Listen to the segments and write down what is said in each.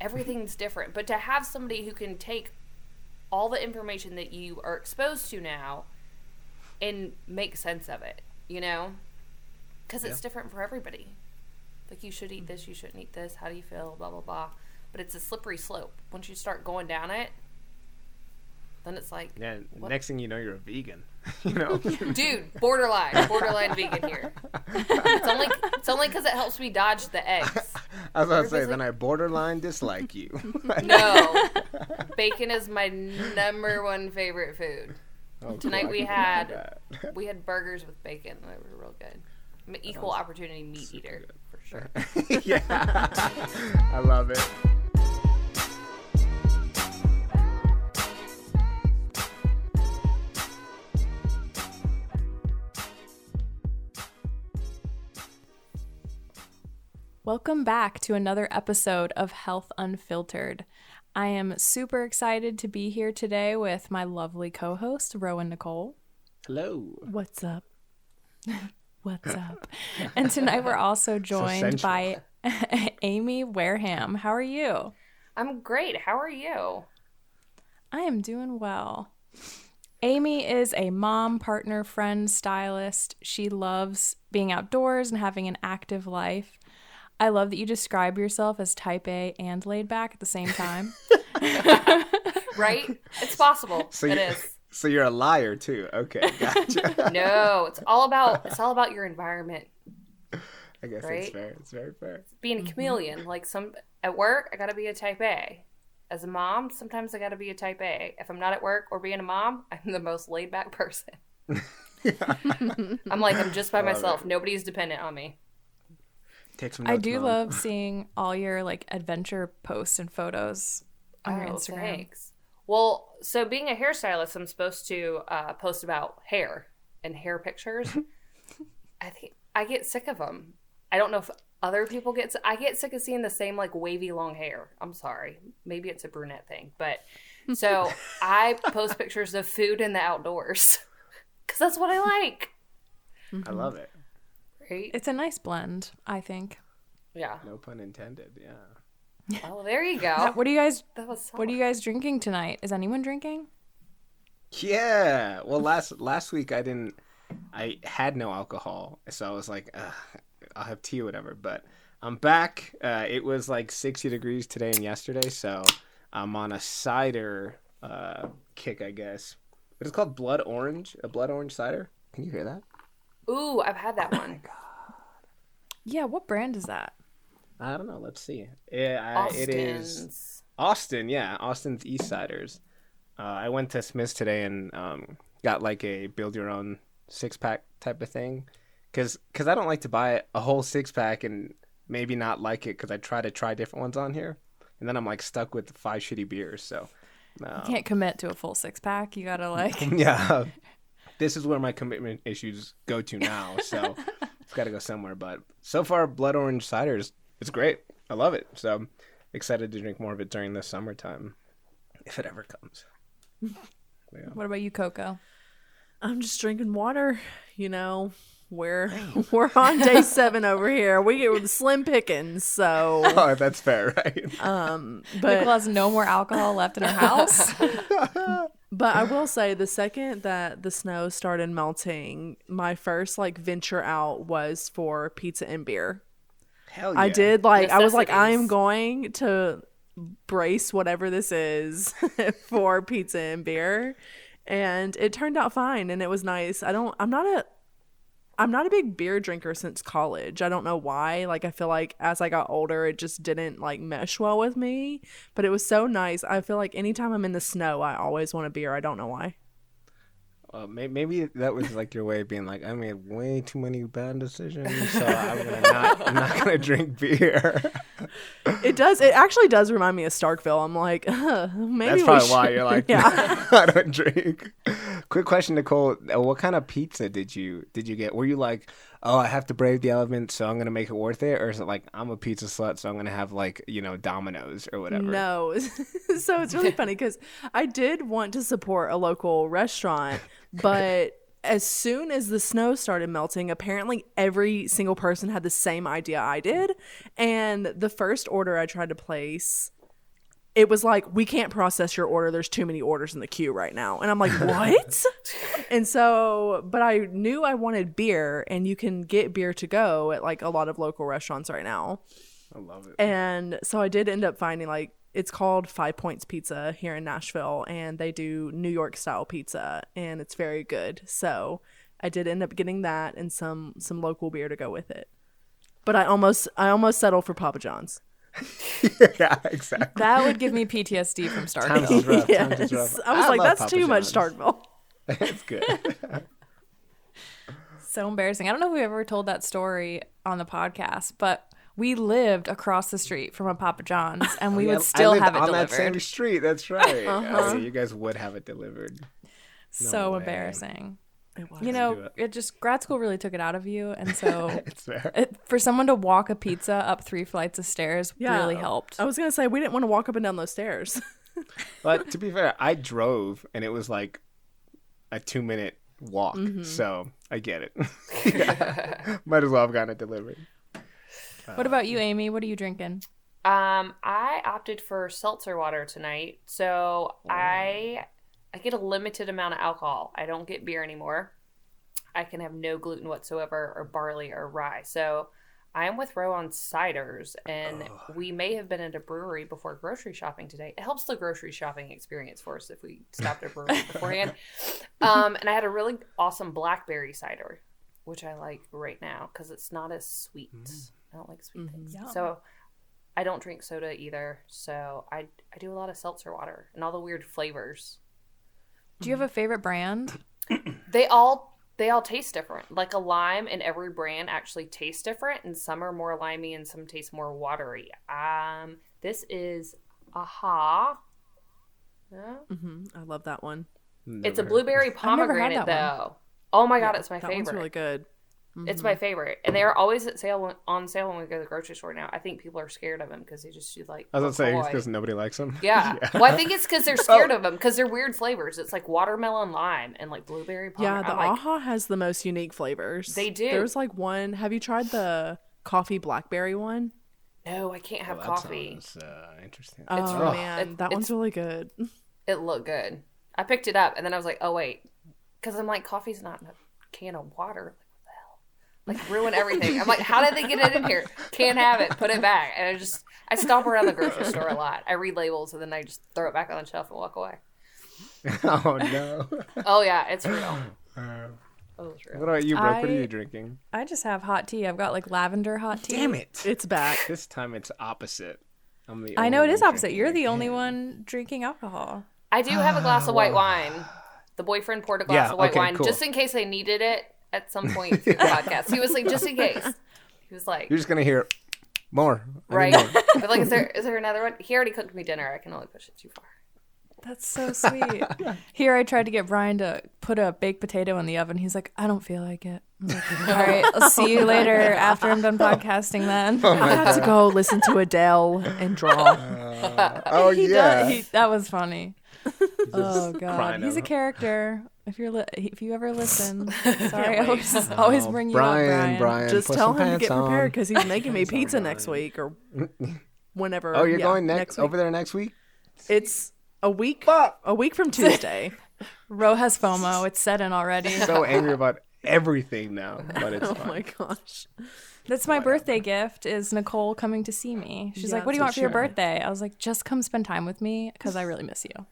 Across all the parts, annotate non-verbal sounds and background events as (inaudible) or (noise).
everything's different. But to have somebody who can take all the information that you are exposed to now and make sense of it, you know? Because it's Yeah. different for everybody. Like, you should eat this, you shouldn't eat this, how do you feel, blah, blah, blah. But it's a slippery slope. Once you start going down it, then it's like, Yeah. What? Next thing you know, you're a vegan. (laughs) you know. (laughs) dude, borderline, borderline vegan here. (laughs) It's only it's only because it helps me dodge the eggs. I was about to say, Everybody's then I borderline dislike you. (laughs) (laughs) No, (laughs) bacon is my number one favorite food. Oh, Tonight cool. We had we had burgers with bacon. They were real good. I'm an equal opportunity meat eater for sure. yeah. I love it. Welcome back to another episode of Health Unfiltered. I am super excited to be here today with my lovely co host, Rowan Nicole. Hello. What's up? (laughs) What's (laughs) up? And tonight we're also joined sensual. by (laughs) Amy Wareham. How are you? I'm great. How are you? I am doing well. Amy is a mom, partner, friend, stylist. She loves being outdoors and having an active life. I love that you describe yourself as type A and laid back at the same time. (laughs) Right? It's possible. So it you- is. (laughs) So you're a liar too. Okay, (laughs) gotcha. No, it's all about it's all about your environment. I guess Right? it's fair. It's very fair. Being a mm-hmm. chameleon. Like some at work, I gotta be a type A. As a mom, sometimes I gotta be a type A. If I'm not at work or being a mom, I'm the most laid back person. I'm like I'm just by myself. it. Nobody's dependent on me. Take some. I do Mom. love (laughs) seeing all your like adventure posts and photos on your Oh, Instagram. thanks. Well, so being a hairstylist, I'm supposed to uh, post about hair and hair pictures. (laughs) I think I get sick of them. I don't know if other people get. I get sick of seeing the same like wavy long hair. I'm sorry. Maybe it's a brunette thing, but (laughs) so I post pictures of food in the outdoors because that's what I like. I love it. Right? It's a nice blend, I think. Yeah. No pun intended. Yeah. Oh, there you go. What are you guys That was what are you guys drinking tonight? Is anyone drinking? Yeah. Well, last last week I didn't. I had no alcohol, so I was like, Ugh, I'll have tea or whatever. But I'm back. Uh, it was like 60 degrees today and yesterday, so I'm on a cider uh, kick, I guess. But it's called Blood Orange, a blood orange cider. Can you hear that? Ooh, I've had that one. Yeah, what brand is that? I don't know. Let's see. Yeah, I, it is Austin. Yeah, Austin's Eastciders. Uh, I went to Smith's today and um, got like a build your own six pack type of thing, because cause I don't like to buy a whole six pack and maybe not like it because I try to try different ones on here, and then I'm like stuck with five shitty beers. So. You can't commit to a full six pack. You gotta like (laughs) yeah this is where my commitment issues go to now so (laughs) it's got to go somewhere but so far blood orange cider is it's great i love it so I'm excited to drink more of it during the summertime if it ever comes (laughs) yeah. what about you, Coco? I'm just drinking water. You know, we're (laughs) we're on day seven over here. We get slim pickings, so oh that's fair right um. Nicole But has no more alcohol left in her house. But I will say, the second that the snow started melting, my first like venture out was for pizza and beer. hell yeah I did like I was like I am going to brace whatever this is (laughs) for pizza and beer and it turned out fine and it was nice. I don't I'm not a I'm not a big beer drinker since college. I don't know why. Like I feel like as I got older it just didn't like mesh well with me, but it was so nice. I feel like anytime I'm in the snow I always want a beer. I don't know why. Uh, may- maybe that was like your way of being like i made way too many bad decisions so (laughs) i'm gonna not i'm not gonna drink beer It does it actually does remind me of Starkville. I'm like, uh, (laughs) maybe That's probably why you're like, (laughs) yeah. I don't drink. Quick question, Nicole. Uh, What kind of pizza did you did you get? Were you like, oh, I have to brave the elements, so I'm gonna make it worth it, or is it like I'm a pizza slut, so I'm gonna have like you know Domino's or whatever? No. (laughs) so it's really funny because I did want to support a local restaurant, (laughs) but as soon as the snow started melting, apparently every single person had the same idea I did. And the first order I tried to place, it was like we can't process your order. There's too many orders in the queue right now. And i'm like (laughs) what? (laughs) And so but i knew i wanted beer and you can get beer to go at like a lot of local restaurants right now. I love it. and so i did end up finding like it's called five points pizza here in nashville and they do new york style pizza and it's very good. So i did end up getting that and some some local beer to go with it. But i almost i almost settled for papa john's (laughs) yeah, exactly. That would give me PTSD from Times Starkville. rough. yes. Times is rough. I was like, that's Papa too much John's. Starkville. (laughs) it's good. (laughs) so embarrassing. I don't know if we ever told that story on the podcast, but we lived across the street from a Papa John's and we Yeah, would still I have it on that same street. That's right. Uh-huh. Oh, you guys would have it delivered. so way. embarrassing. It was. You know, it. it just grad school really took it out of you, and so (laughs) It's fair. it, for someone to walk a pizza up three flights of stairs yeah, really helped. I was gonna say we didn't want to walk up and down those stairs. (laughs) But to be fair, I drove and it was like a two minute walk. Mm-hmm. So I get it. (laughs) Yeah. Might as well have gotten it delivered. What about you, Amy? What are you drinking? Um, I opted for seltzer water tonight, so I I get a limited amount of alcohol. I don't get beer anymore. I can have no gluten whatsoever, or barley, or rye. So I am with Ro on ciders, and we may have been at a brewery before grocery shopping today. It helps the grocery shopping experience for us if we stopped at a brewery (laughs) beforehand. Um, and I had a really awesome blackberry cider, which I like right now because it's not as sweet. I don't like sweet things. Yum. So I don't drink soda either, so I I do a lot of seltzer water and all the weird flavors. Do you have a favorite brand? (clears throat) They all they all taste different. Like a lime in every brand actually tastes different, and some are more limey and some taste more watery. Um, this is AHA. Yeah. hmm I love that one. It's a blueberry never pomegranate that though. Oh my god, it's my that one's really good. It's my favorite, and they're always at sale on sale when we go to the grocery store now. I think people are scared of them because they just do like. I was gonna say because nobody likes them. (laughs) Yeah. Well, I think it's because they're (laughs) scared of them because they're weird flavors. It's like watermelon lime and like blueberry. Yeah, the I'm like, AHA has the most unique flavors. They do. There's like one. Have you tried the coffee blackberry one? no, I can't have Well, that coffee. sounds, uh, interesting. It's oh rough. man, It- that one's really good. (laughs) It looked good. I picked it up and then I was like, oh wait, because I'm like, coffee's not in a can of water. Like, what the hell? Like ruin everything. I'm like, how did they get it in here? Can't have it. Put it back. And I just I stomp around the grocery (laughs) store a lot. I read labels and then I just throw it back on the shelf and walk away. (laughs) oh no. Oh yeah, it's real. Uh, Oh, it's what real. about you, Brooke? What are you drinking? I just have hot tea. I've got like lavender hot tea. Damn it! It's back. This time it's opposite. I'm the I know it is opposite. You're the again. only one drinking alcohol. I do have a glass of white wine. The boyfriend poured a glass Yeah, of white okay, wine cool. just in case they needed it at some point (laughs) through the podcast. He was like, just in case. He was like, You're just gonna hear more. I right? more. (laughs) but like, is there is there another one? He already cooked me dinner. I can only push it too far. That's so sweet. Here, I tried to get Brian to put a baked potato in the oven. He's like, I don't feel like it. I'm like, All (laughs) right, I'll see you later after I'm done podcasting then. Oh I have to go listen to Adele and draw. Uh, oh He yeah. does- he- that was funny. oh god, he's a character. If you're li- if you ever listen, (laughs) sorry, I always (laughs) always bring you Brian, up, Brian. Brian, Just tell him to get on. prepared because he's making me (laughs) Pants on, pizza next week or whenever. Oh, you're yeah, going next, week. over there next week? It's a week. A week from Tuesday. Ro has FOMO. It's set in already. So angry about everything now, but it's oh fine. my gosh. That's my birthday gift. Is Nicole coming to see me? She's Yeah, like, "What do you want for your birthday?" I was like, "Just come spend time with me because I really miss you."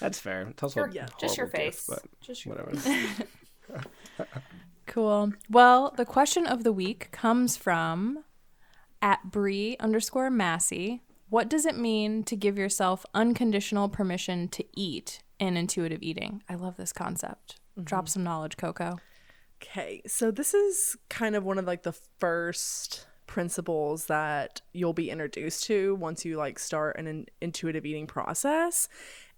That's fair. It's also Sure, a yeah, just your horrible gift, face. but Just your whatever. (laughs) Cool. Well, the question of the week comes from at Bree underscore Massey. What does it mean to give yourself unconditional permission to eat in intuitive eating? I love this concept. Mm-hmm. Drop some knowledge, Coco. Okay, so this is kind of one of like the first principles that you'll be introduced to once you like start an in- intuitive eating process.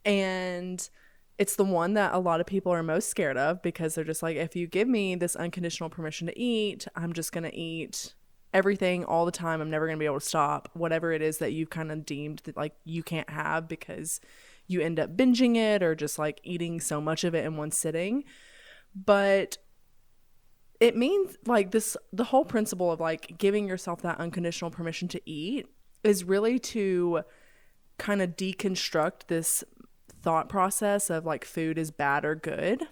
And it's the one that a lot of people are most scared of because they're just like if you give me this unconditional permission to eat, I'm just going to eat everything all the time. I'm never going to be able to stop whatever it is that you've kind of deemed that like you can't have because you end up binging it or just like eating so much of it in one sitting. But it means like this the whole principle of like giving yourself that unconditional permission to eat is really to kind of deconstruct this thought process of like food is bad or good.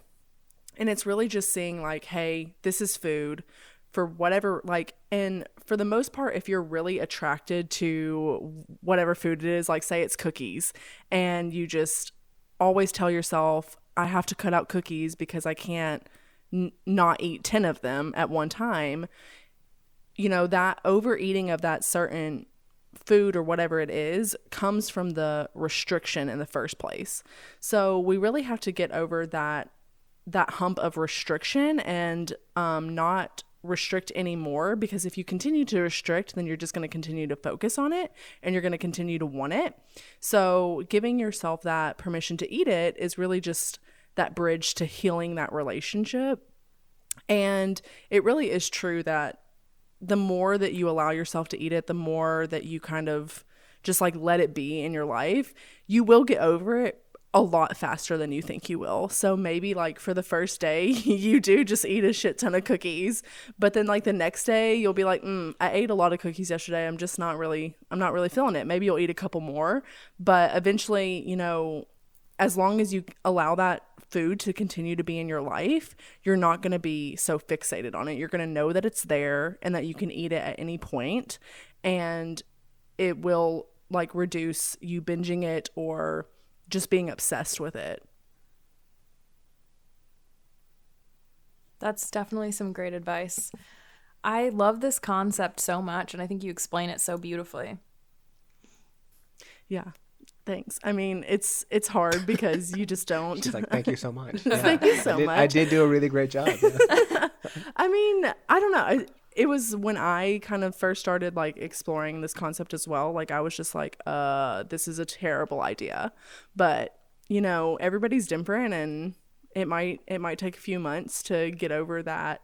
And it's really just seeing like, hey, this is food for whatever like and for the most part if you're really attracted to whatever food it is like say it's cookies and you just always tell yourself i have to cut out cookies because i can't n- not eat 10 of them at one time you know that overeating of that certain food or whatever it is comes from the restriction in the first place. So we really have to get over that that hump of restriction and um, not restrict anymore because if you continue to restrict then you're just going to continue to focus on it and you're going to continue to want it. So giving yourself that permission to eat it is really just that bridge to healing that relationship. And it really is true that the more that you allow yourself to eat it the more that you kind of just like let it be in your life you will get over it a lot faster than you think you will. So maybe like for the first day, (laughs) you do just eat a shit ton of cookies, but then like the next day, you'll be like, mm, I ate a lot of cookies yesterday. I'm just not really, I'm not really feeling it. Maybe you'll eat a couple more, but eventually, you know, as long as you allow that food to continue to be in your life, you're not going to be so fixated on it. You're going to know that it's there and that you can eat it at any point, and it will like reduce you binging it or just being obsessed with it. That's definitely some great advice. I love this concept so much, and I think you explain it so beautifully. Yeah. Thanks. I mean, it's it's hard because you just don't. She's like, thank you so much. (laughs) Thank you so I did, much. I did do a really great job. (laughs) I mean, I don't know. I, it was when I kind of first started like exploring this concept as well. Like I was just like, uh, this is a terrible idea. But, you know, everybody's different and it might it might take a few months to get over that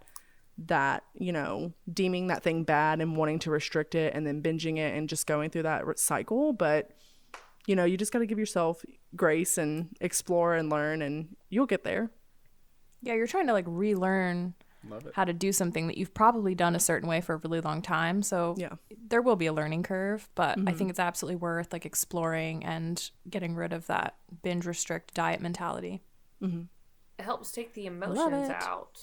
that, you know, deeming that thing bad and wanting to restrict it and then binging it and just going through that cycle, but you know, you just got to give yourself grace and explore and learn and you'll get there. Yeah, you're trying to like relearn how to do something that you've probably done a certain way for a really long time. So Yeah. there will be a learning curve, but I mm-hmm. think it's absolutely worth like exploring and getting rid of that binge restrict diet mentality. Mm-hmm. It helps take the emotions out.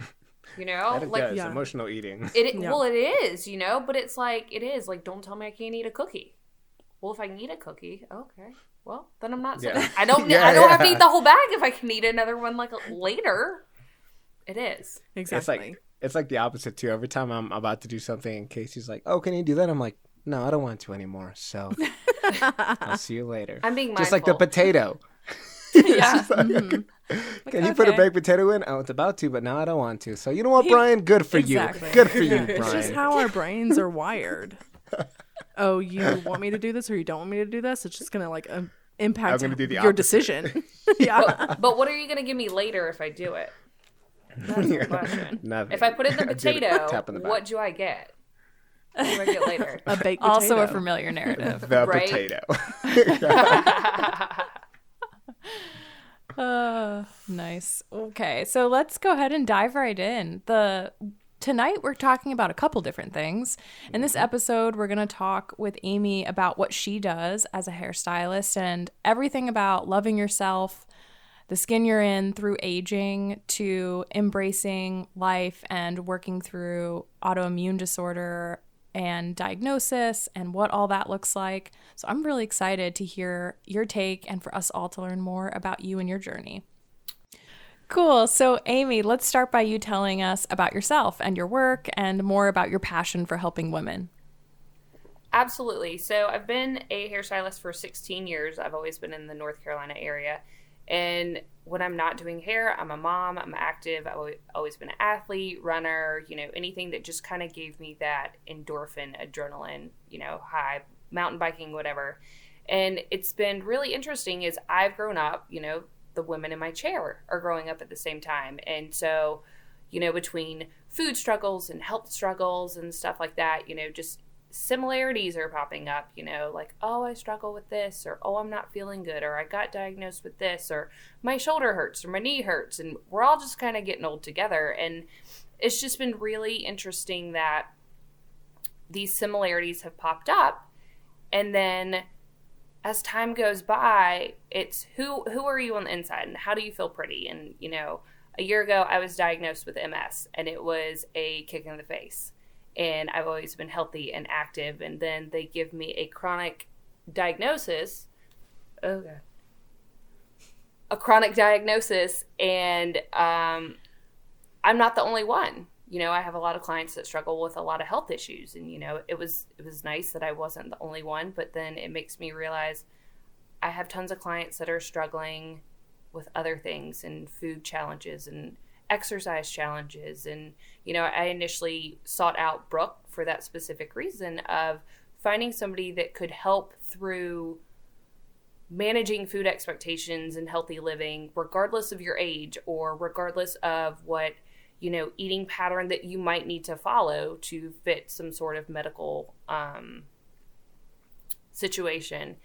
(laughs) You know, like does. yeah. Emotional eating. it. (laughs) Yeah. Well, it is. You know, but it's like it is. Like, don't tell me I can't eat a cookie. Well, if I can eat a cookie, okay. Well, then I'm not. Yeah. (laughs) I don't. (laughs) Yeah, I don't have to eat the whole bag if I can eat another one like later. It is. Exactly. It's like it's like the opposite too. Every time I'm about to do something, and Casey's like, "Oh, can you do that?" I'm like, "No, I don't want to anymore." So (laughs) I'll see you later. I'm being Just like the potato. yeah. Mm-hmm. Can you put a baked potato in? I was about to, but now I don't want to. So you know what, Brian? Good for Exactly. you. Good for you, It's just how our brains are wired. Oh, you want me to do this or you don't want me to do this? It's just gonna like um, impact gonna do the your opposite. Decision. (laughs) (laughs) yeah. But what are you gonna give me later if I do it? That's the question. (laughs) Nothing. If I put in the I did a potato, tap in the what do I get? What do I get later? A baked potato. Also a familiar narrative. the right? potato. Uh, nice. Okay, so let's go ahead and dive right in. The tonight we're talking about a couple different things. In this mm-hmm. episode, we're going to talk with Amy about what she does as a hairstylist and everything about loving yourself, the skin you're in through aging to embracing life and working through autoimmune disorder and diagnosis and what all that looks like. So I'm really excited to hear your take and for us all to learn more about you and your journey. Cool. So, Amy, let's start by you telling us about yourself and your work and more about your passion for helping women. Absolutely. So I've been a hairstylist for 16 years. I've always been in the North Carolina area. And when I'm not doing hair, I'm a mom, I'm active, I've always- been an athlete, runner, you know, anything that just kind of gave me that endorphin, adrenaline, you know, high, mountain biking, whatever. And it's been really interesting is I've grown up, you know, the women in my chair are growing up at the same time. And so, you know, between food struggles and health struggles and stuff like that, you know, just similarities are popping up, you know, like, oh, I struggle with this, or oh, I'm not feeling good, or I got diagnosed with this, or my shoulder hurts, or my knee hurts. And we're all just kind of getting old together. And it's just been really interesting that these similarities have popped up. And then as time goes by, it's who who are you on the inside and how do you feel pretty? And you know, a year ago I was diagnosed with MS and it was a kick in the face. And I've always been healthy and active and then they give me a chronic diagnosis. Oh god. A chronic diagnosis and um I'm not the only one you know i have a lot of clients that struggle with a lot of health issues and you know it was it was nice that i wasn't the only one but then it makes me realize i have tons of clients that are struggling with other things and food challenges and exercise challenges. And you know i initially sought out brooke for that specific reason of finding somebody that could help through managing food expectations and healthy living regardless of your age or regardless of what you know, eating pattern that you might need to follow to fit some sort of medical um, situation.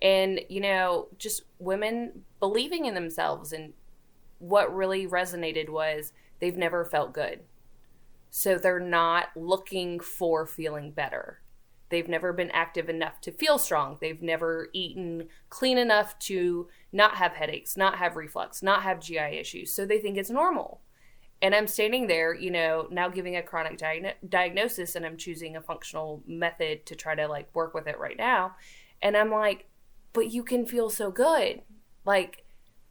And, you know, just women believing in themselves. And what really resonated was they've never felt good. So they're not looking for feeling better. They've never been active enough to feel strong. They've never eaten clean enough to not have headaches, not have reflux, not have GI issues. So they think it's normal and I'm standing there, you know, now giving a chronic diagn- diagnosis and I'm choosing a functional method to try to like work with it right now. And I'm like, but you can feel so good. Like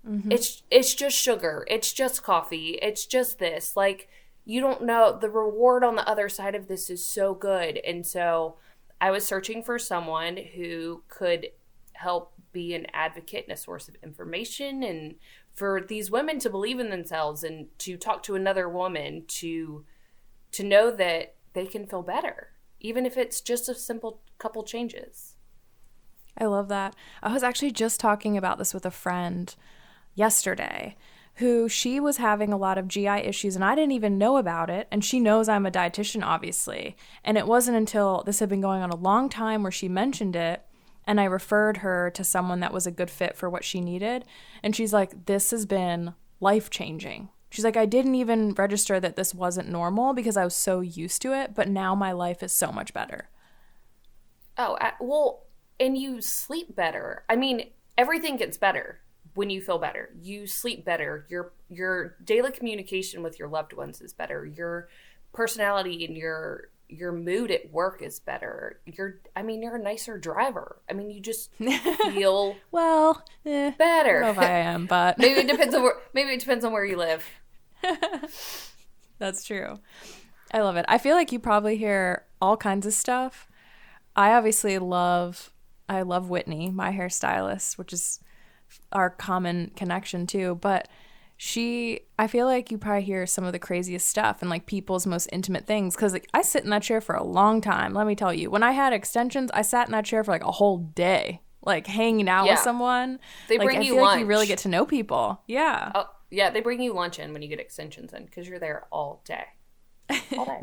mm-hmm. it's it's just sugar. It's just coffee. It's just this. Like you don't know the reward on the other side of this is so good. And so I was searching for someone who could help be an advocate and a source of information and for these women to believe in themselves and to talk to another woman to to know that they can feel better even if it's just a simple couple changes i love that i was actually just talking about this with a friend yesterday who she was having a lot of GI issues and I didn't even know about it. And she knows I'm a dietitian, obviously. And it wasn't until this had been going on a long time where she mentioned it and I referred her to someone that was a good fit for what she needed. And she's like, This has been life changing. She's like, I didn't even register that this wasn't normal because I was so used to it, but now my life is so much better. Oh, well, and you sleep better. I mean, everything gets better when you feel better. You sleep better. Your your daily communication with your loved ones is better. Your personality and your your mood at work is better. You're, I mean, you're a nicer driver. I mean, you just (laughs) feel well eh, better. I don't know if I am, but (laughs) maybe it depends on where. (laughs) Maybe it depends on where you live. That's true. I love it. I feel like you probably hear all kinds of stuff. I obviously love. I love Whitney, my hairstylist, which is our common connection too. But she i feel like you probably hear some of the craziest stuff and like people's most intimate things. Because like, i sit in that chair for a long time let me tell you. When i had extensions i sat in that chair for like a whole day like hanging out yeah. with someone. They like, bring I you feel lunch. like you really get to know people. Yeah. Oh, yeah they bring you lunch in when you get extensions in because you're there all day. (laughs) All day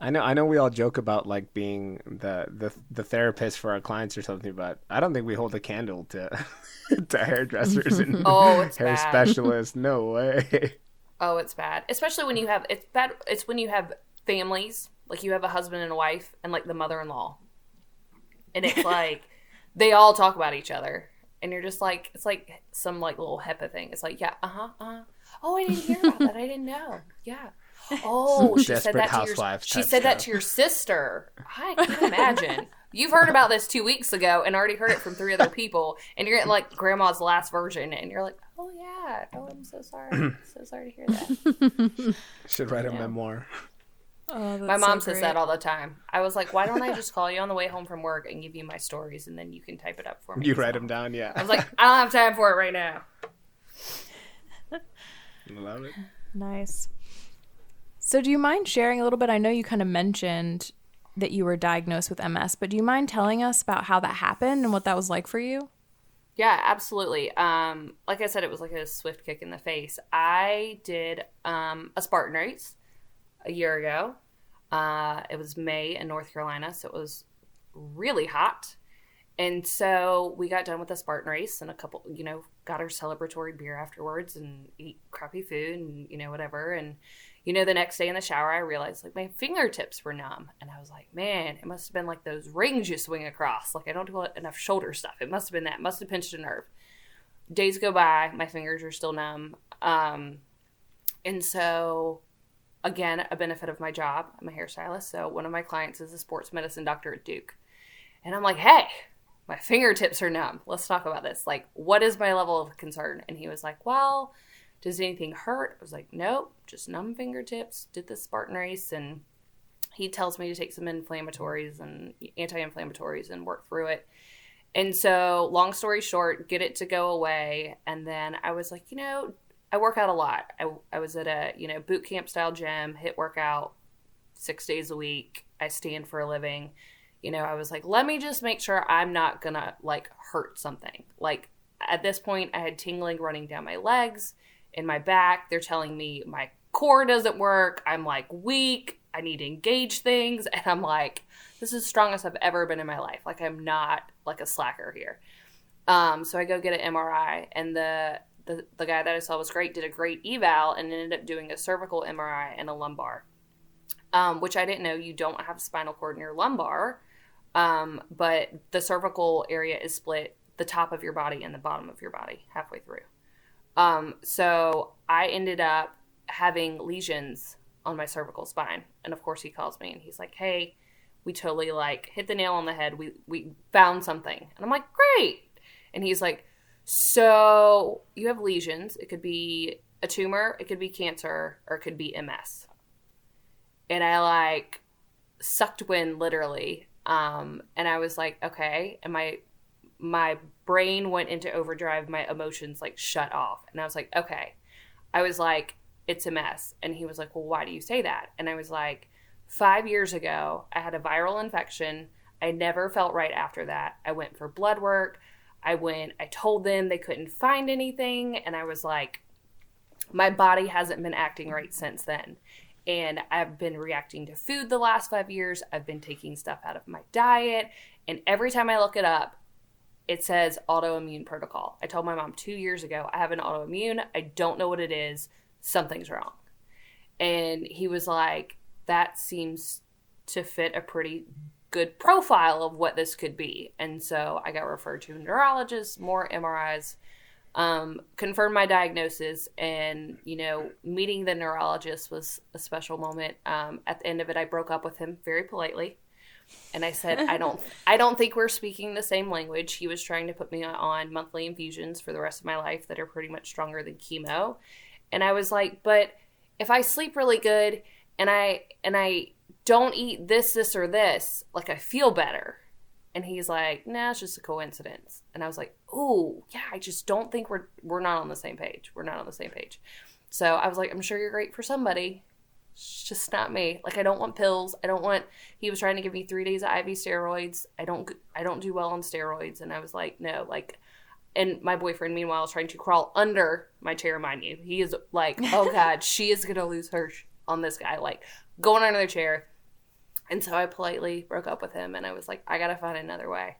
I know, I know. We all joke about like being the the the therapist for our clients or something, but I don't think we hold a candle to (laughs) to hairdressers and (laughs) oh, hair bad. specialists. No way. Oh, it's bad. Especially when you have it's bad. It's when you have families, like you have a husband and a wife, and like the mother-in-law, and it's like (laughs) they all talk about each other, and you're just like it's like some like little HIPAA thing. It's like yeah, uh huh, uh huh. Oh, I didn't hear about that. I didn't know. Yeah. Oh, she said that to your she said that to your sister. I can imagine. You've heard about this two weeks ago and already heard it from three other people, and you're getting like grandma's last version, and you're like, "Oh yeah, oh I'm so sorry, (clears throat) so sorry to hear that." Should write a yeah. memoir. Oh, my mom so says that all the time. I was like, "Why don't I just call you on the way home from work and give you my stories, and then you can type it up for me?" You write them down, yeah. I was like, "I don't have time for it right now." (laughs) Love it. Nice. So, do you mind sharing a little bit? I know you kind of mentioned that you were diagnosed with MS, but do you mind telling us about how that happened and what that was like for you? Yeah, absolutely. Um, like I said, it was like a swift kick in the face. I did um, a Spartan race a year ago. Uh, it was May in North Carolina, so it was really hot. And so we got done with the Spartan race and a couple, you know, got our celebratory beer afterwards and eat crappy food and, you know, whatever. And you know, the next day in the shower, I realized like my fingertips were numb. And I was like, man, it must have been like those rings you swing across. Like, I don't do enough shoulder stuff. It must have been that. Must have pinched a nerve. Days go by, my fingers are still numb. Um, and so, again, a benefit of my job, I'm a hairstylist. So, one of my clients is a sports medicine doctor at Duke. And I'm like, hey, my fingertips are numb. Let's talk about this. Like, what is my level of concern? And he was like, well, does anything hurt? I was like, nope, just numb fingertips. Did the Spartan race. And he tells me to take some inflammatories and anti inflammatories and work through it. And so, long story short, get it to go away. And then I was like, you know, I work out a lot. I, I was at a, you know, boot camp style gym, HIIT workout six days a week. I stand for a living. You know, I was like, let me just make sure I'm not gonna like hurt something. Like at this point, I had tingling running down my legs, in my back. They're telling me my core doesn't work. I'm like weak. I need to engage things. And I'm like, this is the strongest I've ever been in my life. Like I'm not like a slacker here. Um, so I go get an MRI, and the, the the guy that I saw was great. Did a great eval, and ended up doing a cervical MRI and a lumbar, um, which I didn't know. You don't have spinal cord in your lumbar, um, but the cervical area is split the top of your body and the bottom of your body halfway through. Um, so I ended up having lesions on my cervical spine, and of course he calls me and he's like, "Hey." We totally like hit the nail on the head. We we found something. And I'm like, "Great." And he's like, so you have lesions. It could be a tumor, it could be cancer, or it could be MS. And I like sucked wind literally. Um, and I was like, okay. And my my brain went into overdrive. My emotions like shut off. And I was like, okay. I was like, it's a mess. And he was like, well, why do you say that? And I was like, five years ago, I had a viral infection. I never felt right after that. I went for blood work. I went, I told them they couldn't find anything, and I was like, my body hasn't been acting right since then. And I've been reacting to food the last five years. I've been taking stuff out of my diet. And every time I look it up, it says autoimmune protocol. I told my mom two years ago, I have an autoimmune. I don't know what it is. Something's wrong. And he was like, that seems to fit a pretty good profile of what this could be. And so I got referred to a neurologist, more MRIs, um, confirmed my diagnosis. And, you know, meeting the neurologist was a special moment. Um, at the end of it, I broke up with him very politely. And I said, I don't, (laughs) I don't think we're speaking the same language. He was trying to put me on monthly infusions for the rest of my life that are pretty much stronger than chemo. And I was like, but if I sleep really good and I, and I don't eat this, this, or this, like I feel better. And he's like, nah, it's just a coincidence. And I was like, oh, yeah, I just don't think we're we're not on the same page. We're not on the same page. So I was like, I'm sure you're great for somebody. It's just not me. Like I don't want pills. I don't want he was trying to give me three days of IV steroids. I don't I don't do well on steroids. And I was like, no, like and my boyfriend meanwhile is trying to crawl under my chair, mind you. He is like, oh (laughs) God, she is gonna lose her sh- on this guy. Like going under the chair and so I politely broke up with him and I was like, I gotta find another way.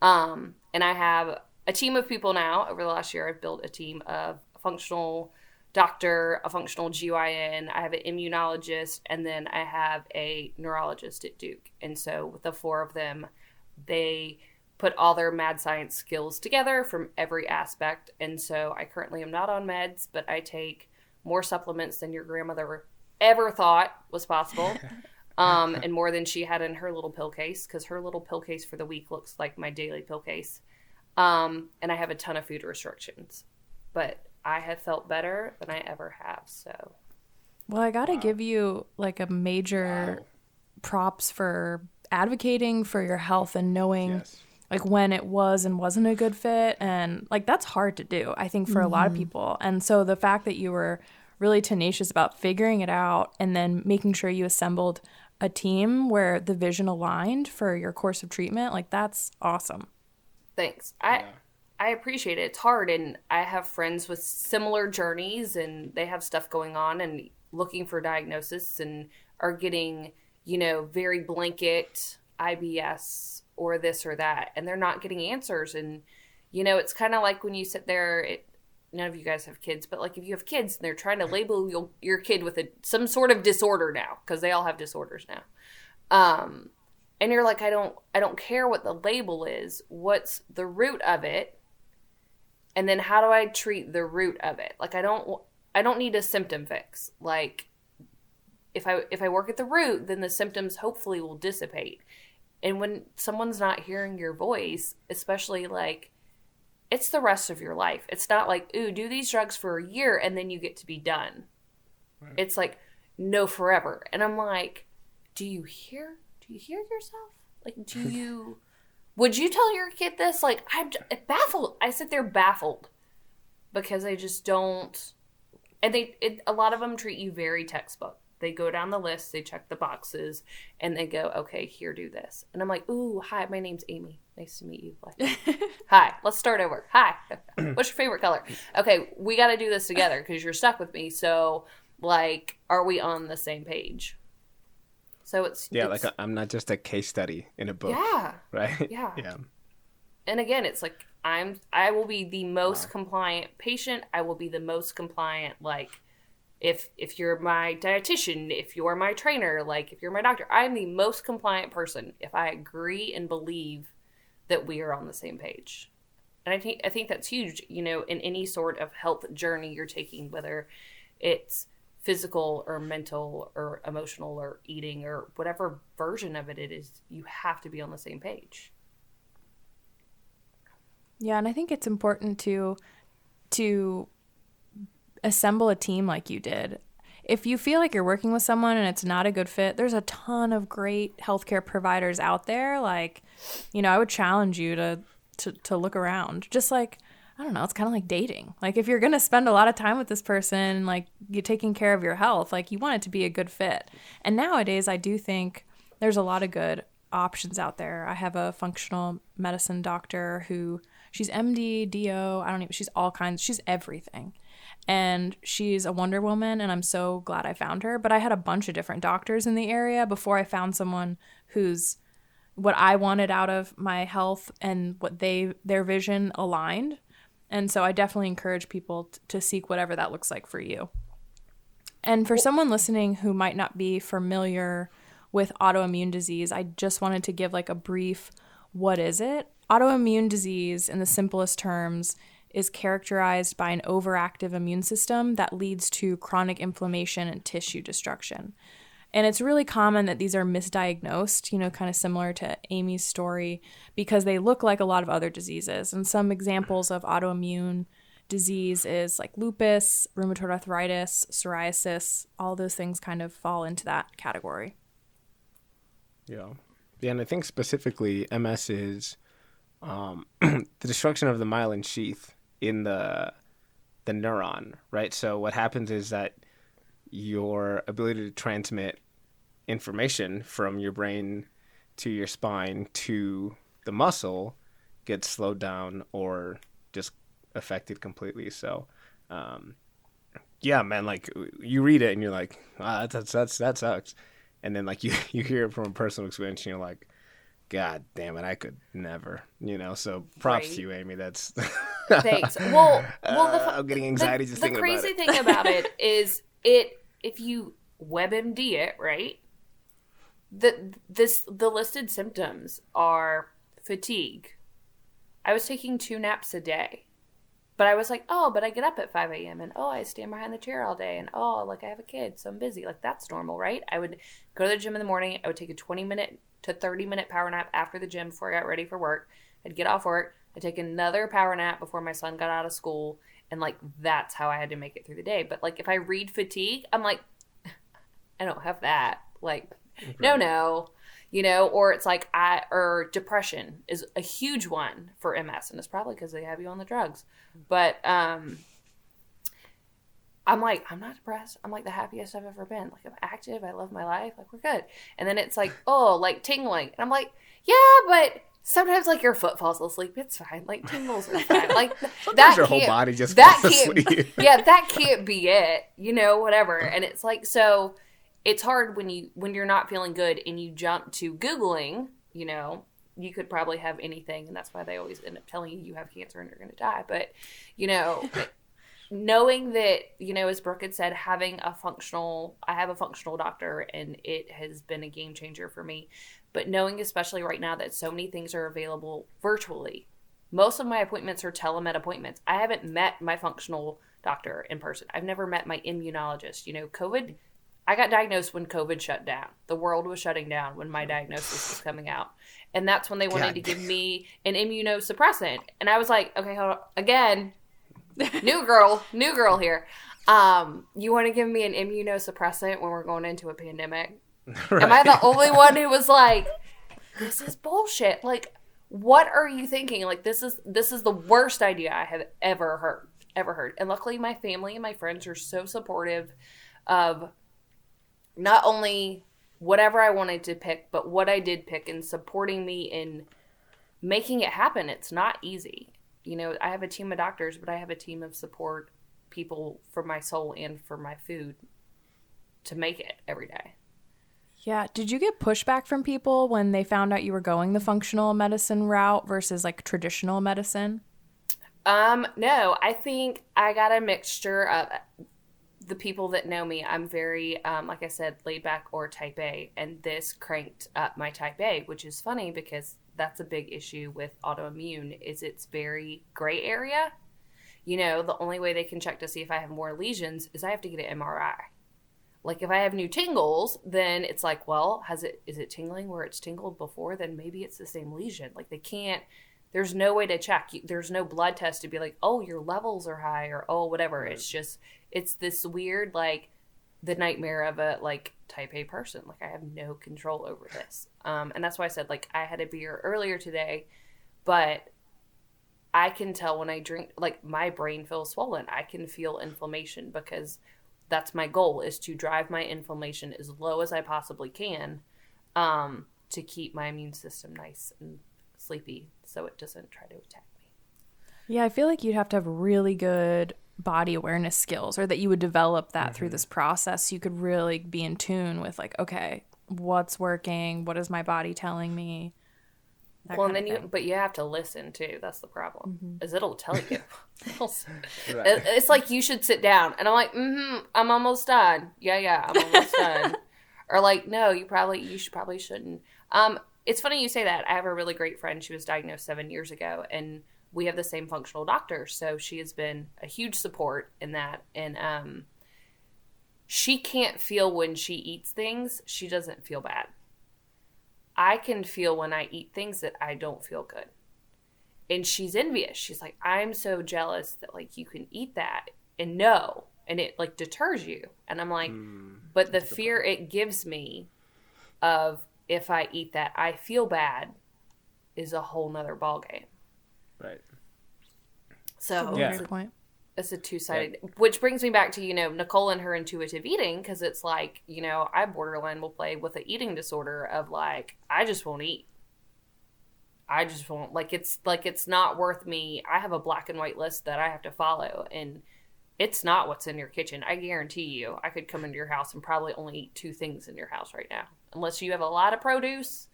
Um, and I have a team of people now. Over the last year, I've built a team of a functional doctor, a functional GYN, I have an immunologist, and then I have a neurologist at Duke. And so with the four of them, they put all their mad science skills together from every aspect. And so I currently am not on meds, but I take more supplements than your grandmother ever thought was possible. (laughs) um, and more than she had in her little pill case because her little pill case for the week looks like my daily pill case. Um, and I have a ton of food restrictions, but I have felt better than I ever have. So, well, I got to wow. give you like a major wow. props for advocating for your health and knowing. Yes. Like when it was and wasn't a good fit. And like that's hard to do, I think, for mm-hmm. a lot of mm-hmm. people. And so the fact that you were really tenacious about figuring it out and then making sure you assembled a team where the vision aligned for your course of treatment, like that's awesome. Thanks. I yeah. I appreciate it. It's hard and I have friends with similar journeys and they have stuff going on and looking for diagnosis and are getting, you know, very blanket IBS or this or that and they're not getting answers and you know, it's kind of like when you sit there it none of you guys have kids, but like if you have kids and they're trying to label your, your kid with a some sort of disorder now because they all have disorders now. Um and you're like I don't I don't care what the label is. What's the root of it? And then how do I treat the root of it? Like I don't I don't need a symptom fix. Like if I if I work at the root, then the symptoms hopefully will dissipate. And when someone's not hearing your voice, especially like it's the rest of your life. It's not like, ooh, do these drugs for a year and then you get to be done. Right. It's like, no, forever. And I'm like, do you hear? Do you hear yourself? Like, do (laughs) you? would you tell your kid this? Like, I'm baffled. I sit there baffled because I just don't. And they, it, a lot of them treat you very textbook. They go down the list, they check the boxes, and they go, okay, here, do this. And I'm like, ooh, hi, my name's Amy. Nice to meet you. Like, (laughs) hi, let's start over. Hi, (clears throat) what's your favorite color? Okay, we got to do this together because you're stuck with me. So, like, are we on the same page? So it's yeah, it's, like i am not just a case study in a book. Yeah, right. Yeah, (laughs) yeah. And again, it's like I'm. I will be the most wow. compliant patient. I will be the most compliant like if if you're my dietitian, if you're my trainer, like if you're my doctor, I'm the most compliant person if I agree and believe that we are on the same page. And I think I think that's huge, you know, in any sort of health journey you're taking, whether it's physical or mental or emotional or eating or whatever version of it it is, you have to be on the same page. Yeah, and I think it's important to to assemble a team like you did. If you feel like you're working with someone and it's not a good fit, there's a ton of great healthcare providers out there. Like, you know, I would challenge you to to, to look around. Just like I don't know, it's kind of like dating. Like if you're going to spend a lot of time with this person, like you're taking care of your health, like you want it to be a good fit. And nowadays I do think there's a lot of good options out there. I have a functional medicine doctor who she's MD, DO, I don't even she's all kinds, she's everything and she's a Wonder Woman, and I'm so glad I found her. But I had a bunch of different doctors in the area before I found someone who's what I wanted out of my health and what they their vision aligned. And so I definitely encourage people t- to seek whatever that looks like for you. And for someone listening who might not be familiar with autoimmune disease, I just wanted to give like a brief what is it? Autoimmune disease in the simplest terms is characterized by an overactive immune system that leads to chronic inflammation and tissue destruction. And it's really common that these are misdiagnosed, you know, kind of similar to Amy's story, because they look like a lot of other diseases. And some examples of autoimmune disease is like lupus, rheumatoid arthritis, psoriasis, all those things kind of fall into that category. Yeah. Yeah, and I think specifically MS is um, (clears throat) the destruction of the myelin sheath in the the neuron, right? So what happens is that your ability to transmit information from your brain to your spine to the muscle gets slowed down or just affected completely. So, um, yeah, man, like you read it and you're like, ah, that's, that's, that sucks. And then like (laughs) you, you hear it from a personal experience and you're like, God damn it, I could never, you know. So props right. to you, Amy. That's (laughs) thanks. Well, (laughs) well, the, uh, I'm getting anxiety the, just the crazy about thing about it (laughs) is it if you WebMD it right, the this the listed symptoms are fatigue. I was taking two naps a day. But I was like, oh, but I get up at 5 a.m. and oh, I stand behind the chair all day and oh, like I have a kid, so I'm busy. Like that's normal, right? I would go to the gym in the morning. I would take a 20 minute to 30 minute power nap after the gym before I got ready for work. I'd get off work. Take another power nap before my son got out of school. And like that's how I had to make it through the day. But like if I read fatigue, I'm like, (laughs) I don't have that. Like, no, no you know, or it's like I or depression is a huge one for MS, and it's probably because they have you on the drugs. But um, I'm like, I'm not depressed. I'm like the happiest I've ever been. Like I'm active. I love my life. Like we're good. And then it's like, oh, like tingling, and I'm like, yeah, but sometimes like your foot falls asleep. It's fine. Like tingles are fine. (laughs) Like that your whole body just that can't. (laughs) yeah, that can't be it. You know, whatever. And it's like so it's hard when you when you're not feeling good and you jump to googling you know you could probably have anything and that's why they always end up telling you you have cancer and you're going to die but you know knowing that you know as brooke had said having a functional i have a functional doctor and it has been a game changer for me but knowing especially right now that so many things are available virtually most of my appointments are telemed appointments i haven't met my functional doctor in person i've never met my immunologist you know covid i got diagnosed when covid shut down the world was shutting down when my diagnosis was coming out and that's when they wanted God. to give me an immunosuppressant and i was like okay hold on again new girl, new girl here. Um, you want to give me an immunosuppressant when we're going into a pandemic? (laughs) Am I the only one who was like, this is bullshit? Like, what are you thinking? Like, this is this is the worst idea I have ever heard, ever heard. And luckily, my family and my friends are so supportive of not only whatever I wanted to pick, but what I did pick and supporting me in making it happen. It's not easy. You know, I have a team of doctors, but I have a team of support people for my soul and for my food to make it every day. Yeah. Did you get pushback from people when they found out you were going the functional medicine route versus like traditional medicine? Um, no, I think I got a mixture of the people that know me. I'm very, um, like I said, laid back or type A, and this cranked up my type A, which is funny because that's a big issue with autoimmune. Is it's very gray area. You know, the only way they can check to see if I have more lesions is I have to get an MRI. Like if I have new tingles, then it's like, well, has it is it tingling where it's tingled before? Then maybe it's the same lesion. Like they can't there's no way to check. There's no blood test to be like, oh, your levels are high or oh, whatever. It's just, it's this weird, like, the nightmare of a like type A person. Like, I have no control over this. Um, and that's why I said, like, I had a beer earlier today, but I can tell when I drink, like, my brain feels swollen. I can feel inflammation because that's my goal is to drive my inflammation as low as I possibly can um, to keep my immune system nice and sleepy so it doesn't try to attack me. Yeah, I feel like you'd have to have really good body awareness skills or that you would develop that Mm-hmm. through this process. You could really be in tune with like, okay, what's working? What is my body telling me? That well, and then you, but you have to listen too. That's the problem, is it'll tell you. (laughs) It'll Right. it's like you should sit down, and I'm like, mm-hmm, I'm almost done. Yeah, yeah, I'm almost (laughs) done. Or like, no, you probably, you should probably shouldn't. Um, it's funny you say that. I have a really great friend. She was diagnosed seven years ago, and we have the same functional doctor, so she has been a huge support in that. And um, she can't feel when she eats things. She doesn't feel bad. I can feel when I eat things that I don't feel good. And she's envious. She's like, I'm so jealous that like you can eat that and no. And it like deters you. And I'm like, but the fear it gives me of if I eat that, I feel bad is a whole nother ballgame. Right. So Yeah. it's, a, Great point. It's a two sided, which brings me back to, you know, Nicole and her intuitive eating. Cause it's like, you know, I borderline will play with an eating disorder of like, I just won't eat. I just won't like it's like it's not worth me. I have a black and white list that I have to follow and it's not what's in your kitchen. I guarantee you. I could come into your house and probably only eat two things in your house right now. Unless you have a lot of produce.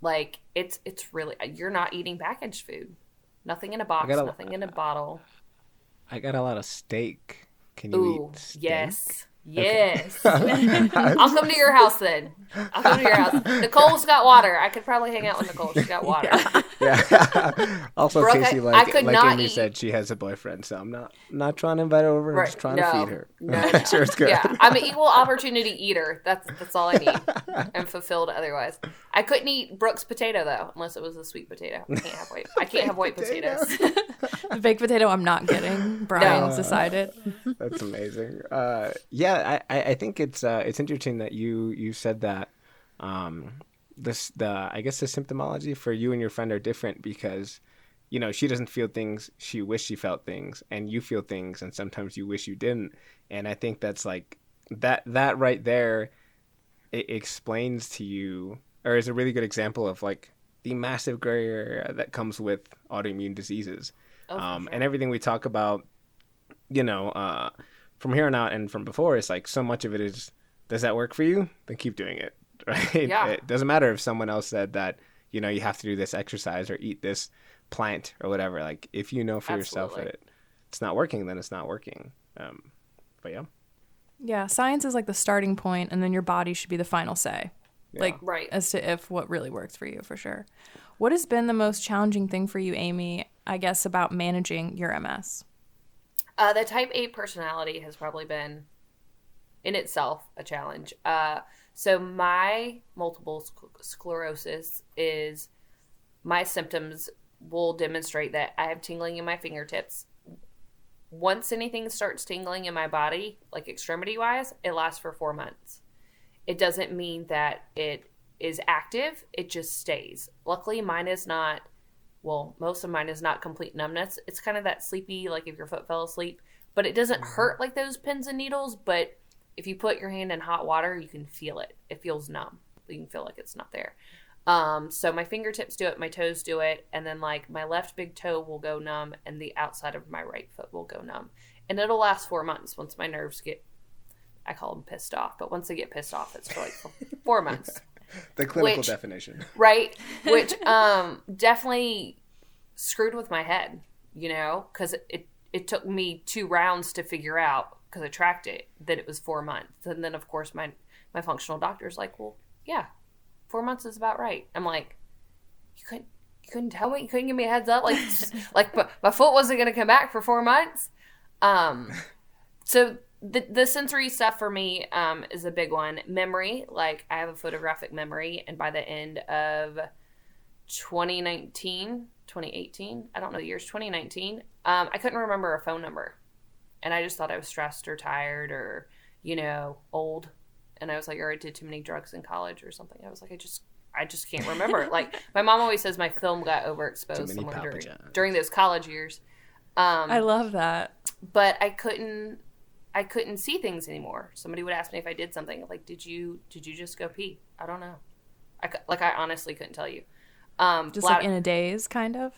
Like it's it's really you're not eating packaged food. Nothing in a box, gotta- nothing in a bottle. I got a lot of steak. Can you Ooh, eat steak? yes. Yes. (laughs) I'll come to (laughs) your house then. I'll come to your house. Nicole's got water. I could probably hang out with Nicole. She's got water. Yeah. (laughs) also, Brooke, Casey, I- like, I could like not Amy eat- said, she has a boyfriend, so I'm not not trying to invite her over. I'm Right. just trying no. to feed her. No, Make no. sure it's good. Yeah, I'm an equal opportunity eater. That's that's all I need. I'm fulfilled otherwise. I couldn't eat Brooke's potato though, unless it was a sweet potato. I can't have white. I can't have white potato. potatoes. The baked potato I'm not getting. Brian's No. decided. That's amazing. Uh, yeah, I, I I think it's uh, it's interesting that you you said that. Um, this the I guess the symptomology for you and your friend are different because, you know, she doesn't feel things she wish she felt things, and you feel things, and sometimes you wish you didn't. And I think that's like that that right there, it explains to you, or is a really good example of like the massive gray area that comes with autoimmune diseases, Oh, um, sure. and everything we talk about you know, uh, from here on out and from before, it's like so much of it is, does that work for you? Then keep doing it, (laughs) right? Yeah. It doesn't matter if someone else said that, you know, you have to do this exercise or eat this plant or whatever. Like if you know for yourself that it it's not working, then it's not working. Um, but yeah, Yeah, science is like the starting point, and then your body should be the final say. Like, Right. as to if what really works for you, for sure. What has been the most challenging thing for you, Amy, I guess, about managing your MS? Uh, the type A personality has probably been, in itself, a challenge. Uh, so my multiple sc- sclerosis is my symptoms will demonstrate that I have tingling in my fingertips. Once anything starts tingling in my body, like extremity wise, it lasts for four months. It doesn't mean that it is active, it just stays. Luckily, mine is not well, most of mine is not complete numbness. It's kind of that sleepy, like if your foot fell asleep, but it doesn't hurt like those pins and needles. But if you put your hand in hot water, you can feel it. It feels numb. You can feel like it's not there. Um, so my fingertips do it, my toes do it, and then like my left big toe will go numb, and the outside of my right foot will go numb, and it'll last four months once my nerves get. I call them pissed off, but once they get pissed off, it's for like four (laughs) months the clinical Which- definition. (laughs) right? Which um definitely screwed with my head you know? Because it it took me two rounds to figure out because i tracked it that it was four months. And then of course my my functional doctor's like well yeah four months is about right. I'm like you couldn't you couldn't tell me you couldn't give me a heads up like (laughs) like but my foot wasn't going to come back for four months. Um so the, the sensory stuff for me um, is a big one. Memory, like I have a photographic memory, and by the end of 2019, 2018, I don't know the years, 2019, um, I couldn't remember a phone number. And I just thought I was stressed or tired or, you know, old. And I was like, or I did too many drugs in college or something. I was like, I just, I just can't remember. (laughs) like my mom always says my film got overexposed somewhere during, during those college years. Um, I love that. but I couldn't I couldn't see things anymore. Somebody would ask me if I did something like did you did you just go pee? I don't know. I like I honestly couldn't tell you. Um Just like in a daze, kind of.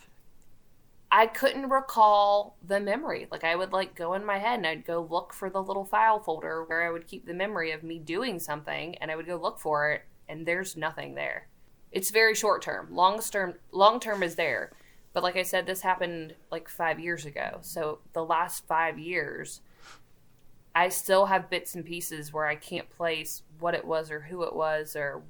I couldn't recall the memory. Like I would like go in my head and I'd go look for the little file folder where I would keep the memory of me doing something and I would go look for it and there's nothing there. It's very short term. Long term long term is there. But like I said this happened like 5 years ago. So the last 5 years I still have bits and pieces where I can't place what it was or who it was or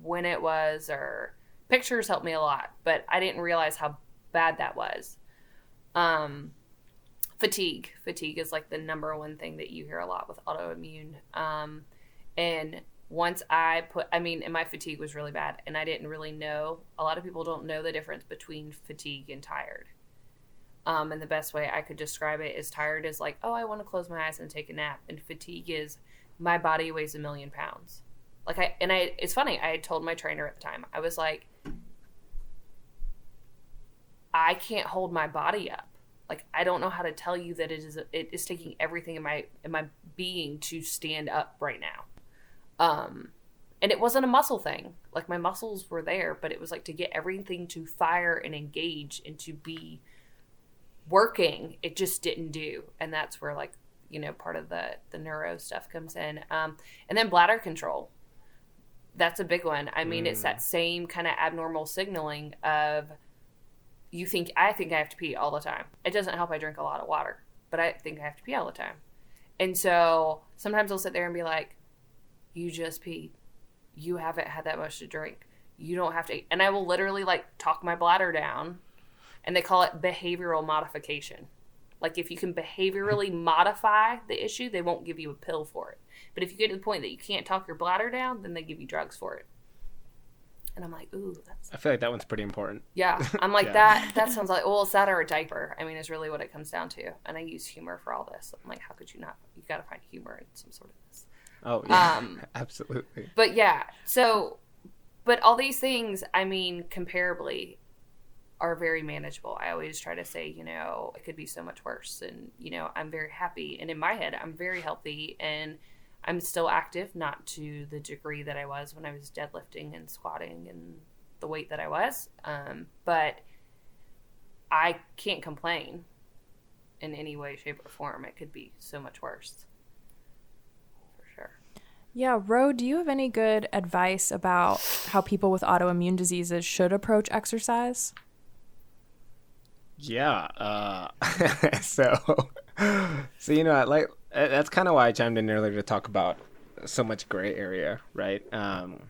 when it was or pictures help me a lot, but I didn't realize how bad that was. Um, fatigue. Fatigue is like the number one thing that you hear a lot with autoimmune. Um, and once I put, I mean, and my fatigue was really bad, and I didn't really know. A lot of people don't know the difference between fatigue and tired. Um, and the best way I could describe it is tired is like, oh, I want to close my eyes and take a nap, and fatigue is my body weighs a million pounds. Like I, and I, it's funny. I had told my trainer at the time, I was like, I can't hold my body up. Like I don't know how to tell you that it is it is taking everything in my in my being to stand up right now. Um and it wasn't a muscle thing. Like my muscles were there, but it was like to get everything to fire and engage and to be working, it just didn't do. And that's where like, you know, part of the the neuro stuff comes in. Um and then bladder control. That's a big one. I mean, it's that same kind of abnormal signaling of you think I think I have to pee all the time. It doesn't help I drink a lot of water, but I think I have to pee all the time. And so sometimes I'll sit there and be like, You just peed. You haven't had that much to drink. You don't have to and I will literally like talk my bladder down and they call it behavioral modification. Like if you can behaviorally modify the issue, they won't give you a pill for it. But if you get to the point that you can't talk your bladder down, then they give you drugs for it. And I'm like, ooh, that's I feel like that one's pretty important. yeah, (laughs) I'm like Yeah. that. That (laughs) sounds like well, it's that or a diaper. I mean, is really what it comes down to. And I use humor for all this. I'm like, how could you not? You got to find humor in some sort of this. Oh yeah, Um, (laughs) absolutely. But yeah, so, but all these things, I mean, comparably, are very manageable. I always try to say, you know, it could be so much worse, and you know, I'm very happy, and in my head, I'm very healthy, and I'm still active, not to the degree that I was when I was deadlifting and squatting and the weight that I was, um, but I can't complain in any way, shape, or form. It could be so much worse, for sure. Yeah, Ro, do you have any good advice about how people with autoimmune diseases should approach exercise? Yeah. Uh, (laughs) so, so you know, like that's kind of why I chimed in earlier to talk about so much gray area, right? Um,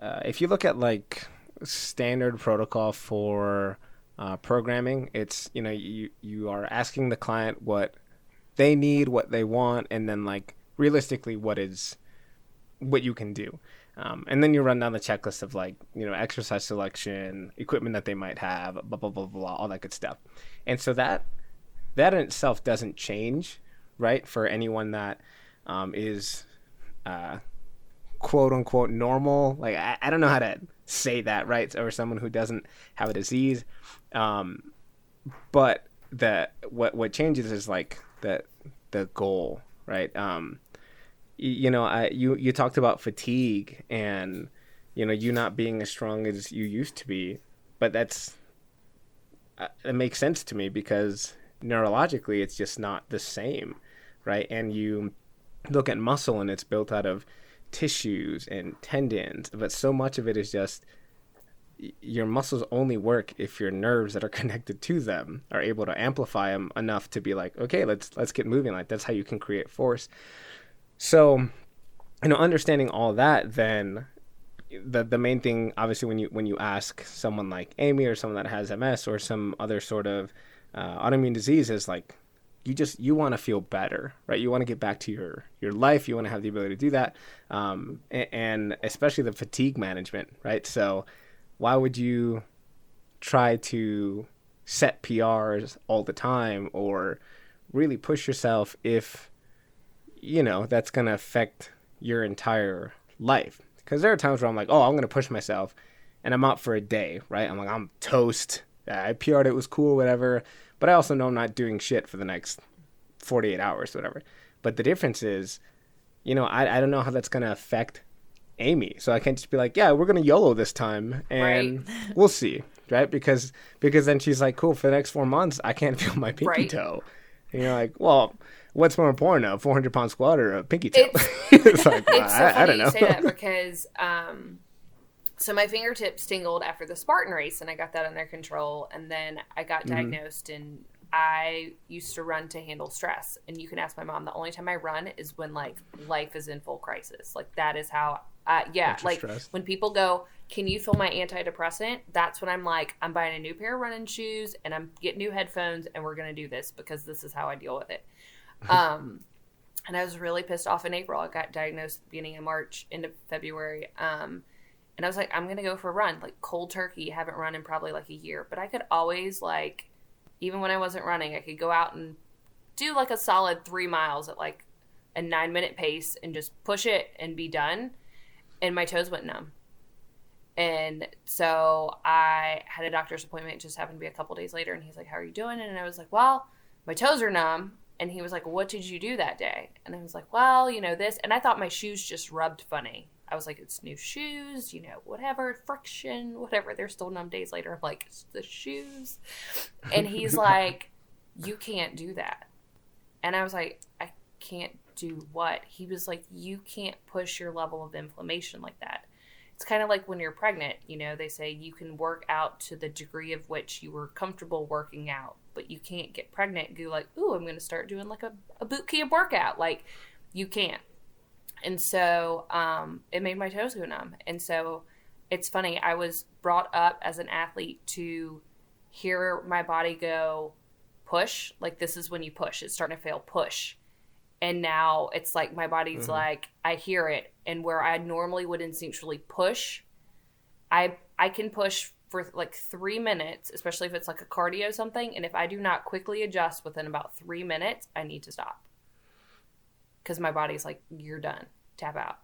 uh, if you look at like standard protocol for uh, programming, it's you know you you are asking the client what they need, what they want, and then like realistically what is what you can do. Um, and then you run down the checklist of like, you know, exercise selection, equipment that they might have, blah, blah, blah, blah, all that good stuff. And so that, that in itself doesn't change, right? For anyone that um, is, uh, quote unquote normal. Like, I, I don't know how to say that, right? Or someone who doesn't have a disease. Um, but the, what, what changes is like the, the goal, right? Um, you know, I, you you talked about fatigue and you know you not being as strong as you used to be, but that's uh, it makes sense to me because neurologically it's just not the same, right? And you look at muscle and it's built out of tissues and tendons, but so much of it is just your muscles only work if your nerves that are (laughs) connected to them are able to amplify them enough to be like okay let's let's get moving like that's how you can create force so, you know, understanding all that, then the the main thing, obviously, when you when you ask someone like Amy or someone that has MS or some other sort of uh, autoimmune disease, is like you just you want to feel better, right? You want to get back to your your life. You want to have the ability to do that, um, and, and especially the fatigue management, right? So, why would you try to set PRs all the time or really push yourself if you know, that's going to affect your entire life. Because there are times where I'm like, oh, I'm going to push myself and I'm out for a day, right? I'm like, I'm toast. I PR'd, it was cool, whatever. But I also know I'm not doing shit for the next 48 hours, whatever. But the difference is, you know, I, I don't know how that's going to affect Amy. So I can't just be like, yeah, we're going to YOLO this time and right. (laughs) we'll see, right? Because because then she's like, cool, for the next four months, I can't (laughs) feel my pinky right. toe. And you're like, well, what's more important, a 400 pound squat or a pinky toe? It's, (laughs) it's like, (laughs) it's so I, I, don't know. You say that (laughs) because, um, so my fingertips tingled after the Spartan race, and I got that under control. And then I got mm-hmm. diagnosed, mm-hmm. and I used to run to handle stress. And you can ask my mom. The only time I run is when like life is in full crisis. Like that is how. Uh, yeah, like stress. when people go, can you fill my antidepressant? That's when I'm like, I'm buying a new pair of running shoes and I'm getting new headphones, and we're gonna do this because this is how I deal with it. (laughs) Um, and I was really pissed off in April. I got diagnosed beginning of March, into February. Um, and I was like, I'm gonna go for a run, like cold turkey. Haven't run in probably like a year, but I could always like, even when I wasn't running, I could go out and do like a solid three miles at like a nine minute pace and just push it and be done. And my toes went numb. And so I had a doctor's appointment. It just happened to be a couple days later. And he's like, How are you doing? And I was like, Well, my toes are numb and he was like, What did you do that day? And I was like, Well, you know, this. And I thought my shoes just rubbed funny. I was like, It's new shoes, you know, whatever, friction, whatever. They're still numb days later. I'm like, It's the shoes. And he's (laughs) like, You can't do that. And I was like, I can't do what? He was like, You can't push your level of inflammation like that it's kind of like when you're pregnant, you know, they say you can work out to the degree of which you were comfortable working out, but you can't get pregnant and go like, ooh, I'm going to start doing like a, a boot camp workout. Like, you can't. And so um, it made my toes go numb. And so it's funny, I was brought up as an athlete to hear my body go push. Like, this is when you push, it's starting to fail, push and now it's like my body's mm-hmm. like I hear it. And where I normally would instinctually push I I can push for like 3 minutes especially if it's like a cardio something. And if I do not quickly adjust within about 3 minutes I need to stop. Cuz my body's like you're done. Tap out.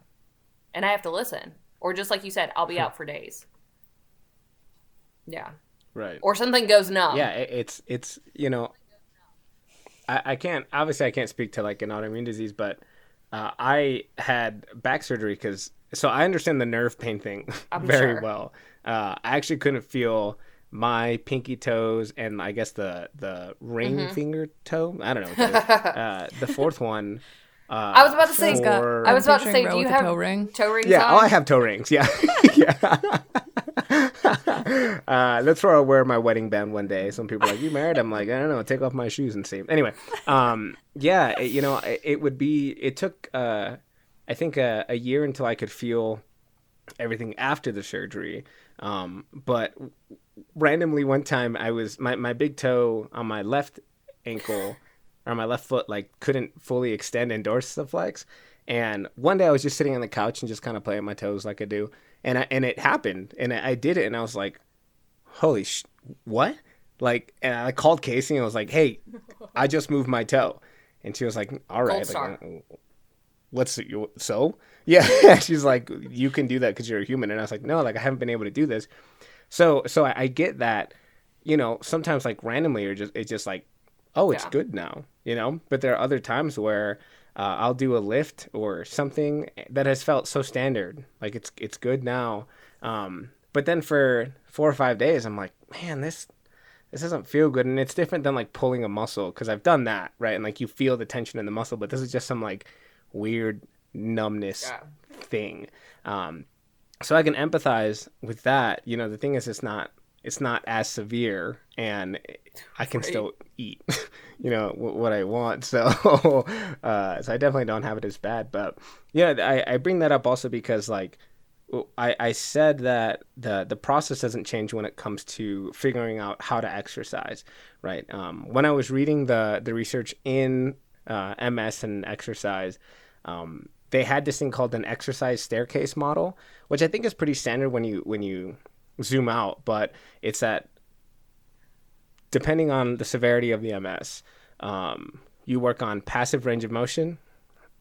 And I have to listen. Or just like you said I'll be (laughs) out for days. Yeah. Right. Or something goes numb. Yeah it's it's you know I, I can't obviously I can't speak to like an autoimmune disease, but uh, I had back surgery because so I understand the nerve pain thing (laughs) very sure. well. Uh, I actually couldn't feel my pinky toes and I guess the the ring mm-hmm. finger toe. I don't know. (laughs) uh, the fourth one. Uh, I was about to say. For... I was about to say. Do you have toe ring? Toe rings? Yeah. On? Oh, I have toe rings. Yeah. (laughs) yeah. Uh, that's where I'll wear my wedding band one day. Some people are like, "You married?" I'm like, "I don't know. Take off my shoes and see." Anyway, um, yeah, it, you know, it, it, would be. It took, uh, I think, a, a, year until I could feel everything after the surgery. Um, but randomly, one time, I was my my big toe on my left ankle or my left foot like couldn't fully extend and dorsiflex. And one day I was just sitting on the couch and just kind of playing my toes like I do, and I, and it happened, and I did it, and I was like, "Holy sh! What?" Like, and I called Casey and I was like, "Hey, (laughs) I just moved my toe," and she was like, "All right, like, what's you so?" (laughs) Yeah, she's like, "You can do that because you're a human," and I was like, "No, like I haven't been able to do this." So, so I, I get that, you know, sometimes like randomly or just it's just like, oh, it's yeah. good now, you know. But there are other times where uh, I'll do a lift or something that has felt so standard, like it's it's good now. Um, but then for four or five days, I'm like, man, this this doesn't feel good, and it's different than like pulling a muscle because I've done that, right? And like you feel the tension in the muscle, but this is just some like weird numbness yeah. thing. Um, so I can empathize with that. You know, the thing is, it's not it's not as severe, and I can right. still eat. (laughs) you know what I want. So, (laughs) uh, so I definitely don't have it as bad. But yeah, I, I bring that up also because like I, I said that the the process doesn't change when it comes to figuring out how to exercise, right? Um, when I was reading the the research in uh, MS and exercise, um, they had this thing called an exercise staircase model, which I think is pretty standard when you when you zoom out. But it's that depending on the severity of the MS, um, you work on passive range of motion,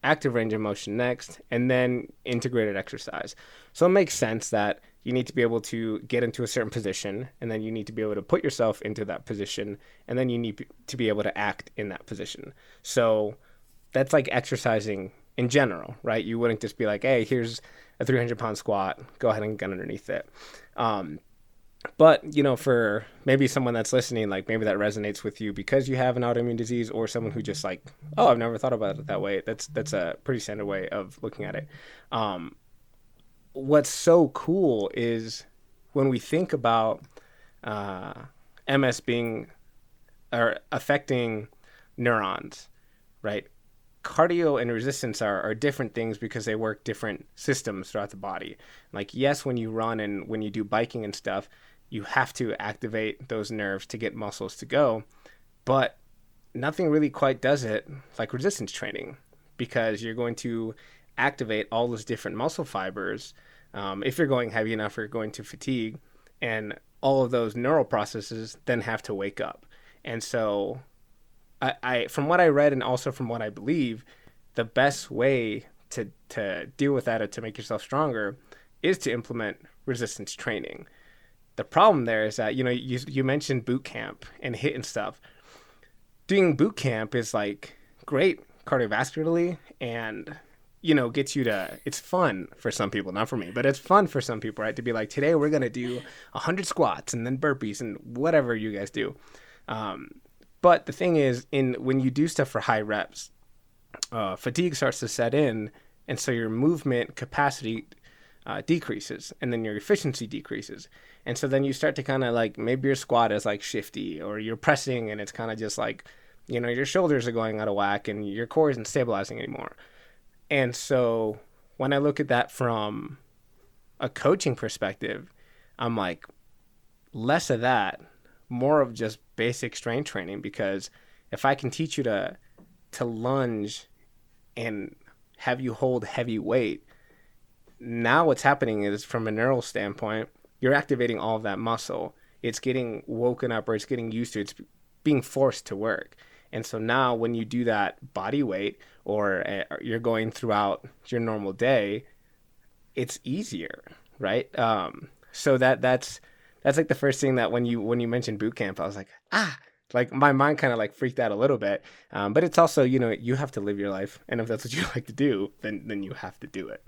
active range of motion next, and then integrated exercise. So it makes sense that you need to be able to get into a certain position, and then you need to be able to put yourself into that position, and then you need to be able to act in that position. So that's like exercising in general, right? You wouldn't just be like, hey, here's a 300 pound squat, go ahead and get underneath it. Um, but you know for maybe someone that's listening like maybe that resonates with you because you have an autoimmune disease or someone who just like oh i've never thought about it that way that's that's a pretty standard way of looking at it. Um, what's so cool is when we think about uh, ms being or affecting neurons right cardio and resistance are, are different things because they work different systems throughout the body like yes when you run and when you do biking and stuff you have to activate those nerves to get muscles to go. But nothing really quite does it like resistance training because you're going to activate all those different muscle fibers. Um, if you're going heavy enough, you're going to fatigue, and all of those neural processes then have to wake up. And so, I, I from what I read and also from what I believe, the best way to to deal with that or to make yourself stronger is to implement resistance training. The problem there is that you know you you mentioned boot camp and HIIT and stuff. Doing boot camp is like great cardiovascularly and you know gets you to it's fun for some people not for me but it's fun for some people right? To be like today we're gonna do 100 squats and then burpees and whatever you guys do. Um, but the thing is in when you do stuff for high reps uh, fatigue starts to set in and so your movement capacity uh, decreases and then your efficiency decreases and so then you start to kind of like maybe your squat is like shifty or you're pressing and it's kind of just like, you know, your shoulders are going out of whack and your core isn't stabilizing anymore. And so when I look at that from a coaching perspective, I'm like, less of that, more of just basic strength training because if I can teach you to to lunge and have you hold heavy weight, now what's happening is from a neural standpoint, you're activating all of that muscle. It's getting woken up or it's getting used to. It's being forced to work. And so now when you do that body weight or uh, you're going throughout your normal day, it's easier, right? Um, so that that's that's like the first thing that when you when you mentioned boot camp, I was like, ah, like my mind kind of like freaked out a little bit. Um, but it's also you know you have to live your life, and if that's what (laughs) you like to do, then then you have to do it.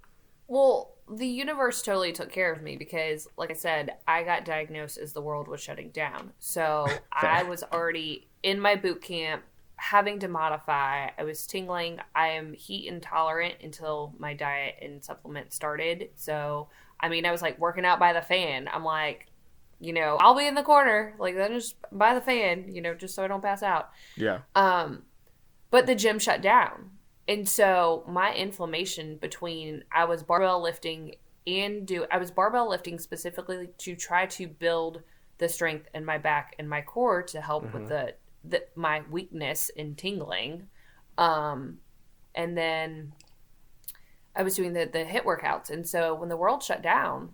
Well, the universe totally took care of me because, like I said, I got diagnosed as the world was shutting down. So (laughs) I was already in my boot camp having to modify. I was tingling. I am heat intolerant until my diet and supplement started. So, I mean, I was like working out by the fan. I'm like, you know, I'll be in the corner, like then just by the fan, you know, just so I don't pass out. Yeah. Um, but the gym shut down. And so my inflammation between I was barbell lifting and do I was barbell lifting specifically to try to build the strength in my back and my core to help with the, the my weakness in tingling. Um, and then I was doing the the HIIT workouts, and so when the world shut down,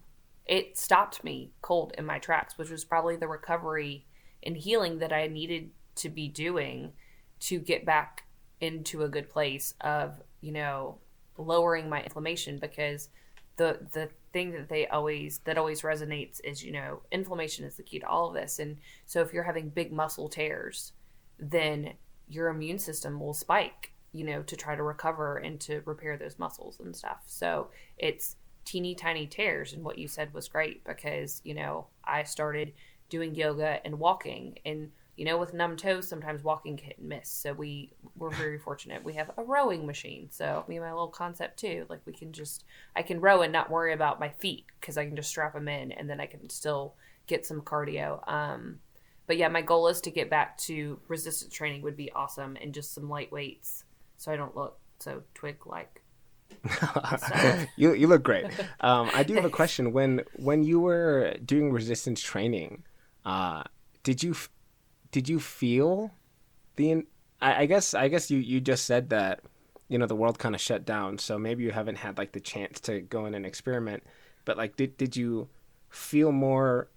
it stopped me cold in my tracks, which was probably the recovery and healing that I needed to be doing to get back into a good place of you know lowering my inflammation because the the thing that they always that always resonates is you know inflammation is the key to all of this. And so if you're having big muscle tears then your immune system will spike you know to try to recover and to repair those muscles and stuff. So it's teeny tiny tears and what you said was great because you know i started doing yoga and walking and you know with numb toes sometimes walking can miss so we we're very fortunate. We have a rowing machine so me and my little Concept2 like we can just i can row and not worry about my feet because i can just strap them in and then i can still get some cardio um but yeah my goal is to get back to resistance training would be awesome and just some light weights so i don't look so twig like (laughs) you you look great. Um, I do have a question. When when you were doing resistance training, uh, did you did you feel the? in- I, I guess I guess you you just said that you know the world kind of shut down, so maybe you haven't had like the chance to go in and experiment. But like, did did you feel more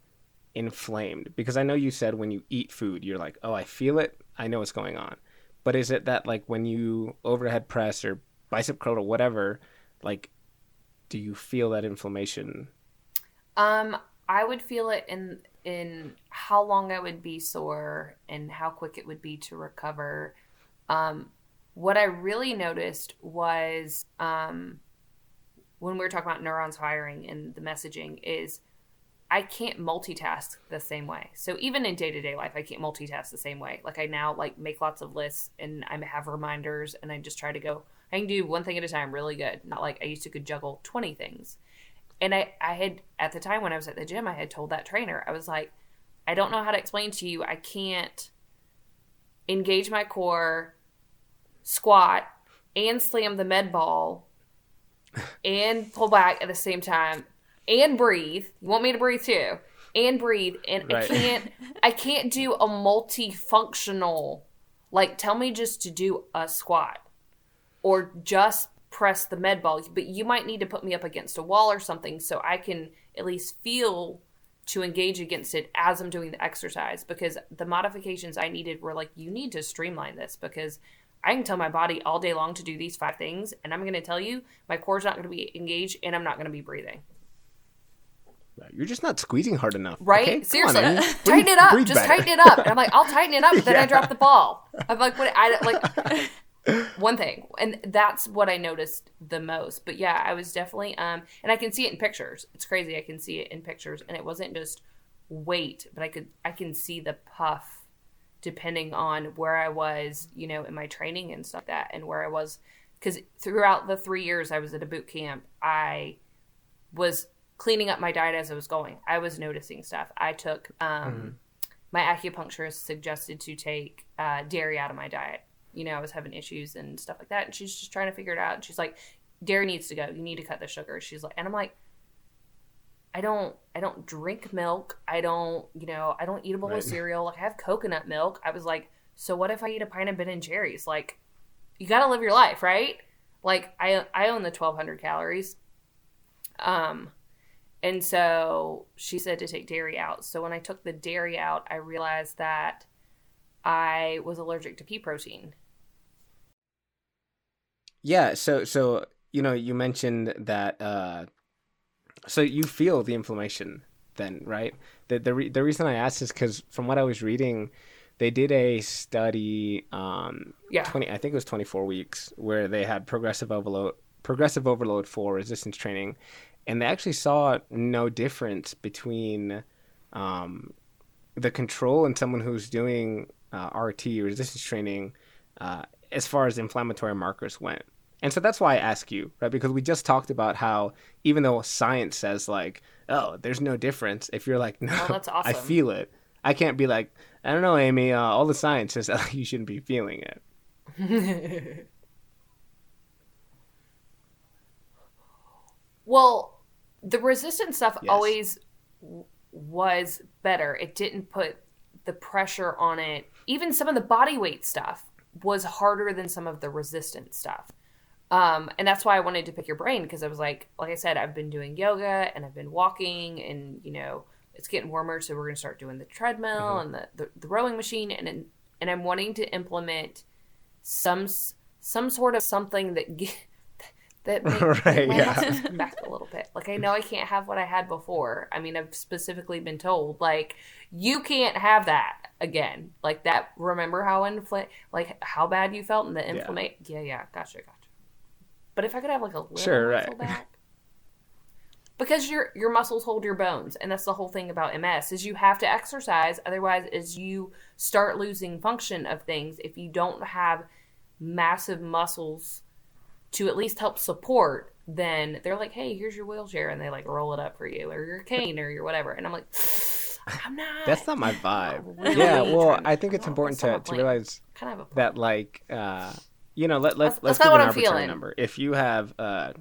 inflamed? Because I know you said when you eat food, you're like, oh, I feel it. I know what's going on. But is it that like when you overhead press or bicep curl or whatever, like, do you feel that inflammation? Um, I would feel it in in how long I would be sore and how quick it would be to recover. Um, what I really noticed was um, when we were talking about neurons firing and the messaging is I can't multitask the same way. So even in day to day life, I can't multitask the same way. Like I now like make lots of lists and I have reminders and I just try to go. I can do one thing at a time really good. Not like I used to could juggle twenty things. And I I had at the time when I was at the gym, I had told that trainer I was like, I don't know how to explain to you. I can't engage my core, squat, and slam the med ball, and pull back at the same time, and breathe. You want me to breathe too, and breathe, and I can't. I can't do a multifunctional. Like, tell me just to do a squat, or just press the med ball. But you might need to put me up against a wall or something so I can at least feel to engage against it as I'm doing the exercise because the modifications I needed were like, you need to streamline this because I can tell my body all day long to do these five things, and I'm going to tell you my core's not going to be engaged and I'm not going to be breathing. You're just not squeezing hard enough, Right? okay? Come on, Seriously, (laughs) tighten it up. Just better. tighten it up. And I'm like, I'll tighten it up, but then I (laughs) drop the ball. I'm like, what? I like (laughs) one thing, and that's what I noticed the most. But yeah, I was definitely um, and I can see it in pictures. It's crazy. I can see it in pictures, and it wasn't just weight, but I could I can see the puff depending on where I was, you know, in my training and stuff like that, and where I was because throughout the three years I was at a boot camp, I was cleaning up my diet as I was going. I was noticing stuff. I took um, my acupuncturist suggested to take uh, dairy out of my diet. You know, I was having issues and stuff like that, and she's just trying to figure it out. And she's like, "Dairy needs to go. You need to cut the sugar." She's like, and I'm like, I don't, I don't drink milk. I don't, you know, I don't eat a bowl Right. of cereal. Like I have coconut milk. I was like, so what if I eat a pint of Ben and Jerry's? Like, you got to live your life, right? Like I, I own the 1,200 calories. Um, and so she said to take dairy out. So when I took the dairy out, I realized that I was allergic to pea protein. Yeah, so so you know, you mentioned that uh so you feel the inflammation then, right? The the re- the reason I asked is cuz from what I was reading, they did a study um Yeah. 20 I think it was 24 weeks where they had progressive overload progressive overload for resistance training and they actually saw no difference between um the control and someone who's doing uh, RT resistance training uh, as far as inflammatory markers went. And so that's why I ask you, right? Because we just talked about how even though science says like, oh, there's no difference. If you're like, (laughs) no, Well, that's I feel it. I can't be like, I don't know, Amy. Uh, all the science says (laughs) that you shouldn't be feeling it. (laughs) Well, the resistance stuff Yes. always w- was better. It didn't put the pressure on it. Even some of the body weight stuff was harder than some of the resistance stuff. Um, and that's why I wanted to pick your brain because I was like, like I said, I've been doing yoga and I've been walking, and you know, it's getting warmer, so we're gonna start doing the treadmill and the, the the rowing machine, and and I'm wanting to implement some some sort of something that (laughs) that (laughs) make, Right, my yeah. muscles come back a little bit. Like I know I can't have what I had before. I mean, I've specifically been told like you can't have that again. Like that. Remember how infl- like how bad you felt in the inflammation? Yeah. yeah, gotcha, gotcha. But if I could have like a little Sure, muscle right. back. Because your your muscles hold your bones, and that's the whole thing about MS is you have to exercise. Otherwise, as you start losing function of things, if you don't have massive muscles to at least help support, then they're like, "Hey, here's your wheelchair," and they like roll it up for you, or your cane, or your whatever. And I'm like, "I'm not." That's not my vibe. really yeah, well, I think it's I don't- important to, to realize kind of that, like, uh, you know, let, let, That's- let's that's give an arbitrary feeling. number. If you have uh,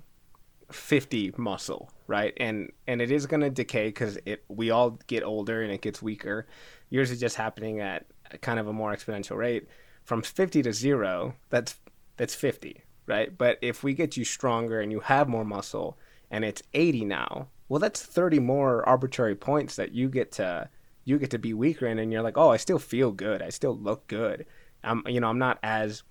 50 muscle, right, and and it is going to decay because it we all get older and it gets weaker. Yours is just happening at kind of a more exponential rate. From 50 to zero, that's that's 50, right? But if we get you stronger and you have more muscle and it's 80 now, well, that's 30 more arbitrary points that you get to you get to be weaker in, and you're like, oh, I still feel good, I still look good. I'm, you know, I'm not as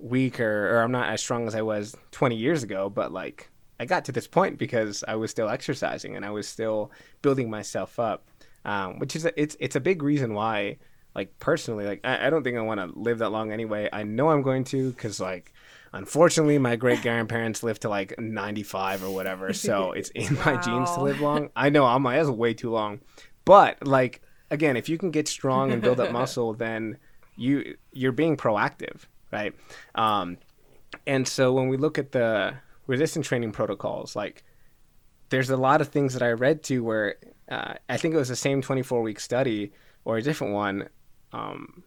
weaker or I'm not as strong as I was 20 years ago, but like I got to this point because I was still exercising and I was still building myself up, um, which is a, it's it's a big reason why like personally like I, I don't think I want to live that long anyway. I know I'm going to because like unfortunately my great grandparents lived to like 95 or whatever, so (laughs) it's in my genes to live long. I know I'm like that's way too long, but like again, if you can get strong and build up (laughs) muscle, then you you're being proactive, right? Um, and so when we look at the resistance training protocols, like there's a lot of things that I read to where uh, I think it was the same 24 week study or a different one. Um,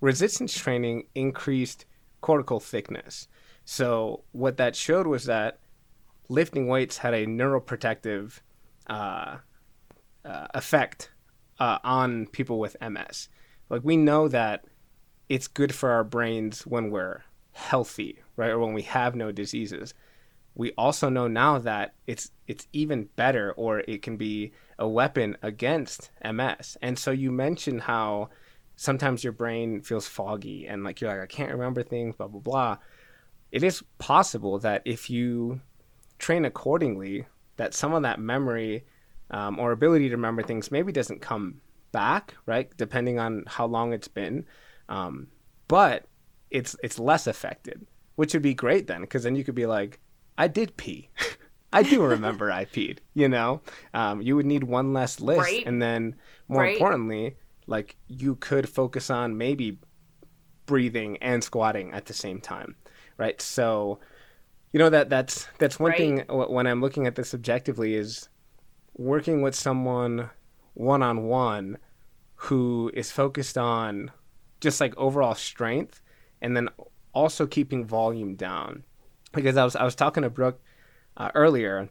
resistance training increased cortical thickness. So what that showed was that lifting weights had a neuroprotective uh, uh, effect uh, on people with MS. Like we know that it's good for our brains when we're healthy, right, or when we have no diseases. We also know now that it's it's even better, or it can be a weapon against MS. And so you mentioned how sometimes your brain feels foggy and like you're like I can't remember things, blah blah blah. It is possible that if you train accordingly, that some of that memory um, or ability to remember things maybe doesn't come back, right? Depending on how long it's been, um, but it's it's less affected, which would be great then, because then you could be like, I did pee. (laughs) I do remember I peed. You know, um, you would need one less list, Right. and then more Right. importantly, like you could focus on maybe breathing and squatting at the same time, right? So, you know that that's that's one Right. thing when I'm looking at this objectively is working with someone one on one who is focused on just like overall strength and then also keeping volume down because I was I was talking to Brooke uh, earlier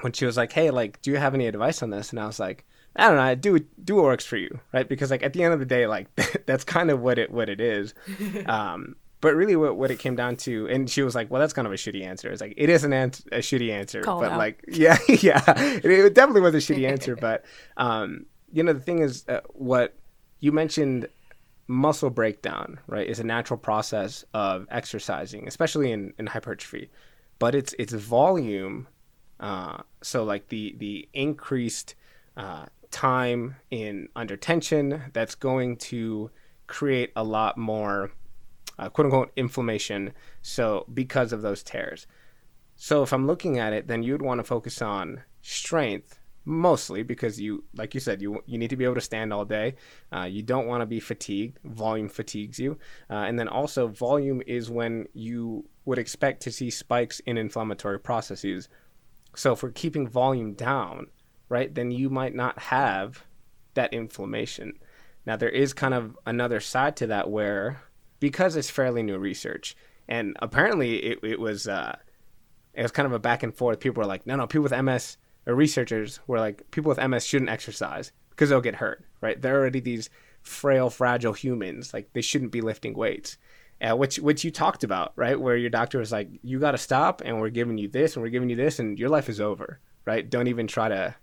when she was like, "Hey, like, do you have any advice on this?" And I was like, "I don't know. I do do what works for you, right? Because like at the end of the day, like (laughs) that's kind of what it what it is." (laughs) um, but really, what what it came down to, and she was like, "Well, that's kind of a shitty answer." It's like it is an ans- a shitty answer, Call but like, (laughs) yeah, yeah, it, it definitely was a shitty answer. But um, you know, the thing is, uh, what you mentioned muscle breakdown, right, is a natural process of exercising, especially in, in hypertrophy. But it's it's volume. Uh, so like the the increased uh, time in under tension, that's going to create a lot more uh, quote unquote inflammation. So because of those tears. So if I'm looking at it, then you'd want to focus on strength mostly because you, like you said, you you need to be able to stand all day. Uh, you don't want to be fatigued. Volume fatigues you, uh, and then also volume is when you would expect to see spikes in inflammatory processes. So if we're keeping volume down, right, then you might not have that inflammation. Now, there is kind of another side to that where, because it's fairly new research, and apparently it, it was uh, it was kind of a back and forth. People were like, no, no, people with MS researchers were like, people with MS shouldn't exercise because they'll get hurt, right? They're already these frail, fragile humans. Like they shouldn't be lifting weights. Uh, which which you talked about, right? Where your doctor was like, you got to stop, and we're giving you this, and we're giving you this, and your life is over, right? Don't even try to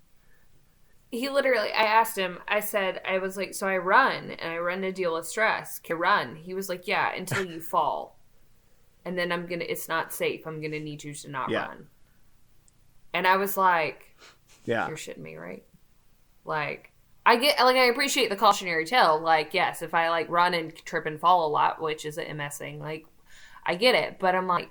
he literally i asked him i said i was like so i run and i run to deal with stress can run he was like yeah until you (laughs) fall and then i'm gonna it's not safe i'm gonna need you to not Yeah. run and i was like yeah you're shitting me right like i get like i appreciate the cautionary tale like yes if i like run and trip and fall a lot which is a ms thing like i get it but i'm like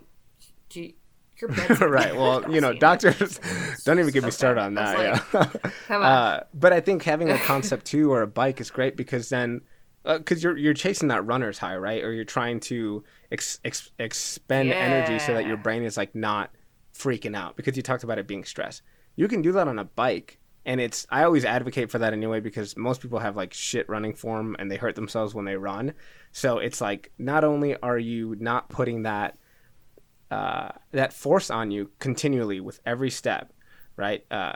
do you, your (laughs) bed's right. (laughs) Well, you know, doctors (laughs) don't even get me Okay. started on that. was yeah. Come on. Uh, but I think having a Concept2 or a bike is great because then, because you're you're chasing that runner's high, right? Or you're trying to ex- ex- expend energy so that your brain is like not freaking out because you talked about it being stress. You can do that on a bike. And it's I always advocate for that anyway because most people have like shit running form and they hurt themselves when they run. So it's like not only are you not putting that uh, that force on you continually with every step, right? Uh,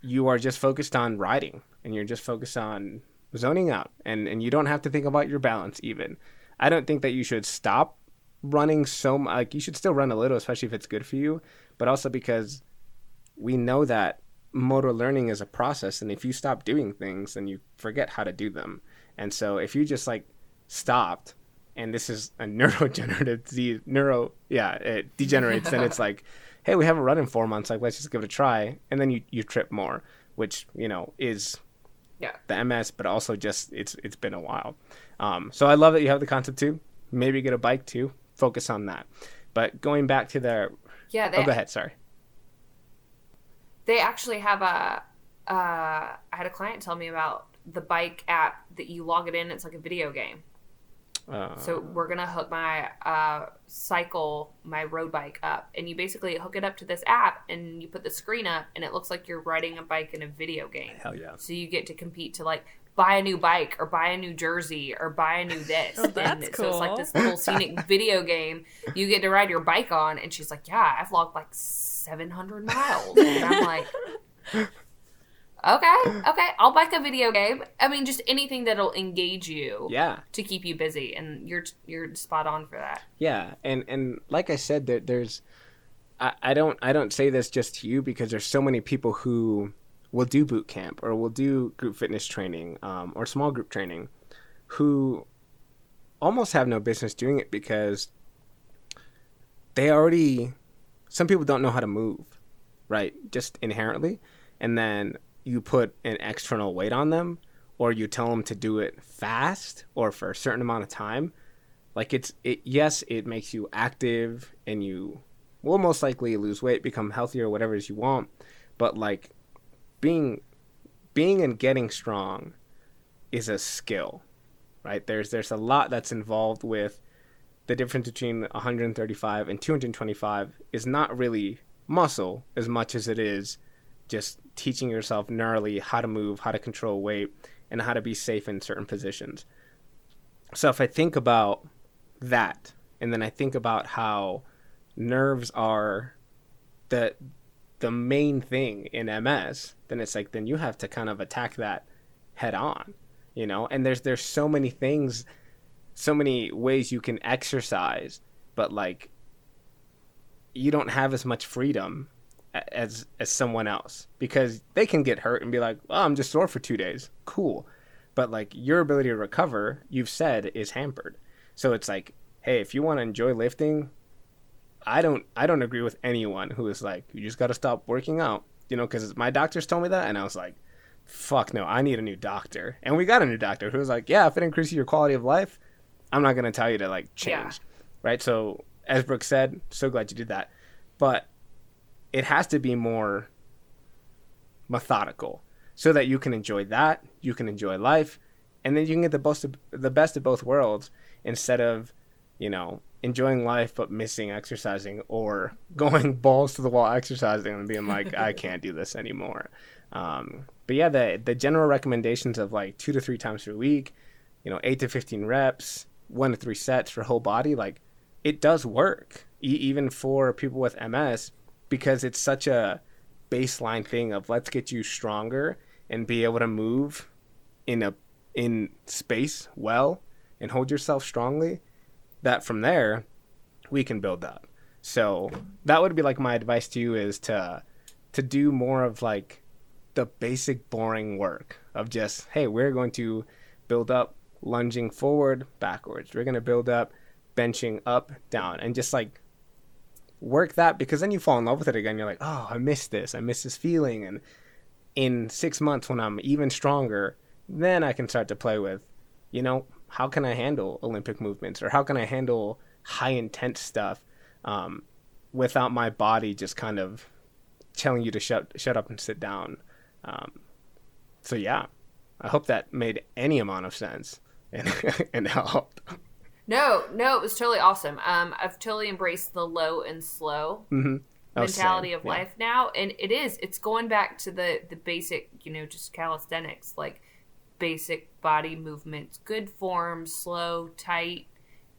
you are just focused on riding and you're just focused on zoning out and, and you don't have to think about your balance even. I don't think that you should stop running so much. Like you should still run a little, especially if it's good for you, but also because we know that motor learning is a process and if you stop doing things then you forget how to do them. And so if you just like stopped and this is a (laughs) neurodegenerative disease, neuro, yeah, it degenerates, then it's like, (laughs) hey, we haven't run in four months, like let's just give it a try, and then you you trip more, which you know is yeah the MS, but also just it's it's been a while. Um, so I love that you have the Concept2. Maybe get a bike too. Focus on that. But going back to the, yeah they, oh, go ahead. Sorry. they actually have a uh, i had a client tell me about the bike app that you log it in it's like a video game Uh, so we're gonna hook my uh, cycle my road bike up and you basically hook it up to this app and you put the screen up and it looks like you're riding a bike in a video game hell yeah. so you get to compete to like buy a new bike or buy a new jersey or buy a new this. Oh, that's and so it's like this little scenic (laughs) video game you get to ride your bike on. And she's like yeah i've logged like 700 miles. And i'm like okay okay i'll bike a video game. I mean just anything that'll engage you Yeah. to keep you busy. And you're you're spot on for that. Yeah, and and like I said, there, there's, I, I don't I don't say this just to you because there's so many people who will do boot camp or will do group fitness training um, or small group training, who almost have no business doing it because they already. Some people don't know how to move, right? Just inherently, and then you put an external weight on them, or you tell them to do it fast or for a certain amount of time like it's it yes it makes you active and you will most likely lose weight become healthier whatever it is you want but like being being and getting strong is a skill right? There's there's a lot that's involved with the difference between 135 and 225 is not really muscle as much as it is just teaching yourself neurally how to move how to control weight and how to be safe in certain positions. So if i think about that and then i think about how nerves are the the main thing in ms then it's like then you have to kind of attack that head on you know? And there's there's so many things so many ways you can exercise but like you don't have as much freedom as as someone else because they can get hurt and be like oh i'm just sore for two days. Cool. But like your ability to recover you've said is hampered. So it's like hey if you want to enjoy lifting i don't i don't agree with anyone who is like you just got to stop working out you know because my doctors told me that and i was like fuck no i need a new doctor. And we got a new doctor who was like yeah if it increases your quality of life i'm not going to tell you to like change Yeah. right? So as brooke said so glad you did that. But it has to be more methodical so that you can enjoy that you can enjoy life and then you can get the best of, the best of both worlds instead of you know enjoying life but missing exercising or (laughs) going balls to the wall exercising and being like i (laughs) can't do this anymore Um, but yeah, the the general recommendations of like two to three times per week, you know, eight to fifteen reps, one to three sets for whole body, like it does work, e- even for people with MS, because it's such a baseline thing of let's get you stronger and be able to move in a in space well and hold yourself strongly. That from there, we can build up. So that would be like my advice to you is to to do more of like the basic boring work of just hey we're going to build up lunging forward backwards. We're going to build up benching up down and just like work that because then you fall in love with it again. You're like oh i miss this. I miss this feeling. And in six months when i'm even stronger then i can start to play with you know how can i handle olympic movements or how can i handle high intense stuff um, without my body just kind of telling you to shut shut up and sit down. Um, so yeah, I hope that made any amount of sense (laughs) and and helped. No, no, it was totally awesome. Um, I've totally embraced the low and slow Mm-hmm. Oh, mentality of yeah. life now, and it is. It's going back to the the basic, you know, just calisthenics, like basic body movements, good form, slow, tight,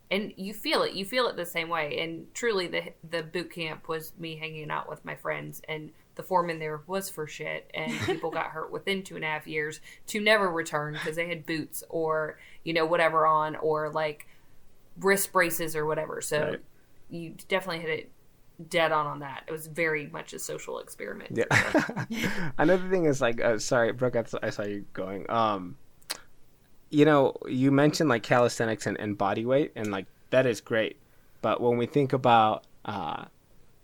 and you feel it. You feel it the same way. And truly, the the boot camp was me hanging out with my friends, and the form in there was for shit. And (laughs) people got hurt within two and a half years to never return because they had boots or you know whatever on or like wrist braces or whatever. So Right. you definitely hit it dead on on that. It was very much a social experiment. Yeah. (laughs) Another thing is like, uh, sorry, Brooke, I, I saw you going. Um, you know, you mentioned like calisthenics and, and body weight, and like that is great. But when we think about uh,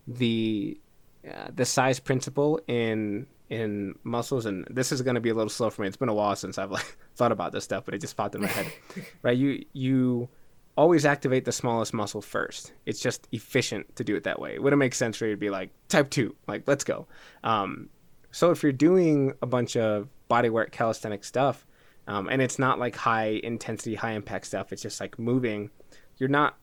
the uh, the size principle in in muscles, and this is going to be a little slow for me. It's been a while since I've like (laughs) thought about this stuff, but it just popped in my head. (laughs) right? You you always activate the smallest muscle first. It's just efficient to do it that way. It wouldn't make sense for you to be like type two, like let's go. Um, so if you're doing a bunch of bodywork calisthenic stuff, um, and it's not like high intensity, high impact stuff, it's just like moving, you're not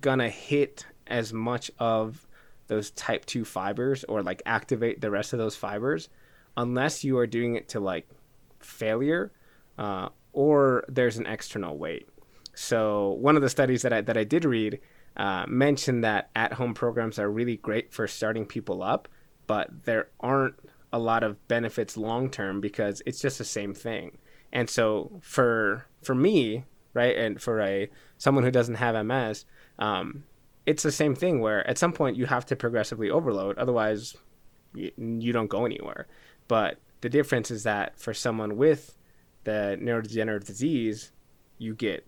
gonna hit as much of those type 2 fibers or like activate the rest of those fibers unless you are doing it to like failure uh, or there's an external weight so one of the studies that I, that I did read uh, mentioned that at-home programs are really great for starting people up but there aren't a lot of benefits long term because it's just the same thing. And so for for me right and for a someone who doesn't have ms um, it's the same thing where at some point you have to progressively overload otherwise you, you don't go anywhere. But the difference is that for someone with the neurodegenerative disease you get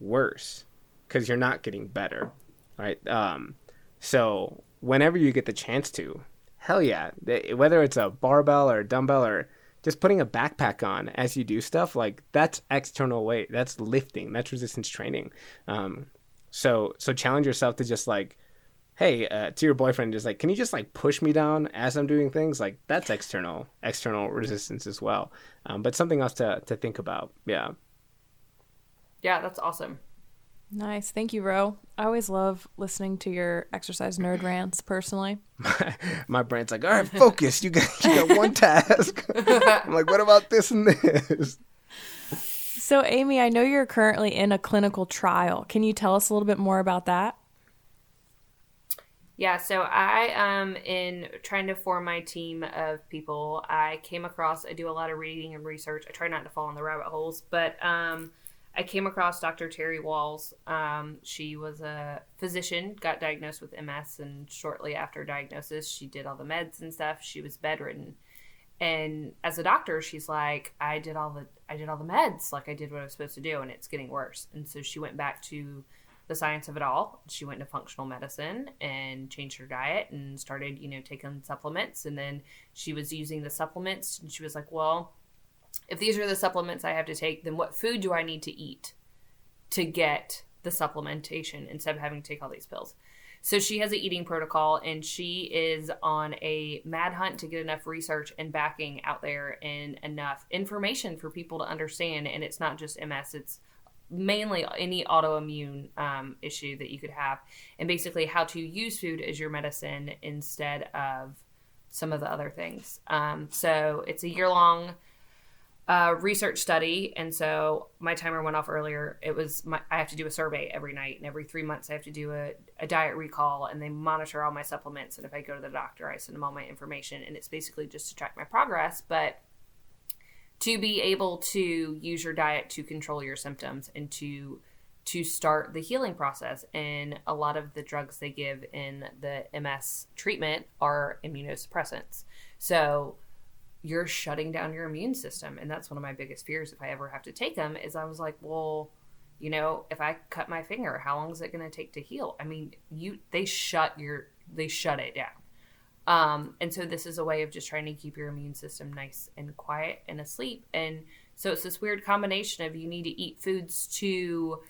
worse because you're not getting better right um, so whenever you get the chance to hell yeah whether it's a barbell or a dumbbell or just putting a backpack on as you do stuff like that's external weight that's lifting that's resistance training um, so so challenge yourself to just like, hey, uh, to your boyfriend, just like, can you just like push me down as I'm doing things? Like that's external external resistance as well. Um, but something else to to think about. Yeah. Yeah, that's awesome. Nice. Thank you, Ro. I always love listening to your exercise nerd rants personally. (laughs) My brain's like, all right, focus. You got you got one (laughs) task. I'm like, what about this and this? So, Amy, I know you're currently in a clinical trial. Can you tell us a little bit more about that? Yeah, so I um in trying to form my team of people, I came across I do a lot of reading and research. I try not to fall in the rabbit holes, but um I came across Dr. Terry Wahls. Um, she was a physician, got diagnosed with MS, and shortly after diagnosis, she did all the meds and stuff. She was bedridden, and as a doctor, she's like, "I did all the I did all the meds, like I did what I was supposed to do, and it's getting worse." And so she went back to the science of it all. She went to functional medicine and changed her diet and started, you know, taking supplements. And then she was using the supplements, and she was like, "Well." If these are the supplements I have to take, then what food do I need to eat to get the supplementation instead of having to take all these pills? So she has an eating protocol and she is on a mad hunt to get enough research and backing out there and enough information for people to understand. And it's not just MS, it's mainly any autoimmune um, issue that you could have, and basically how to use food as your medicine instead of some of the other things. Um, so it's a year long uh, research study, and so my timer went off earlier. It was my, I have to do a survey every night, and every three months I have to do a, a diet recall, and they monitor all my supplements. And if I go to the doctor, I send them all my information, and it's basically just to track my progress. But to be able to use your diet to control your symptoms and to to start the healing process. And a lot of the drugs they give in the MS treatment are immunosuppressants. So you're shutting down your immune system. And that's one of my biggest fears if I ever have to take them is I was like, well, you know, if I cut my finger, how long is it going to take to heal? I mean, you they shut your they shut it down. Um, and so this is a way of just trying to keep your immune system nice and quiet and asleep. And so it's this weird combination of you need to eat foods to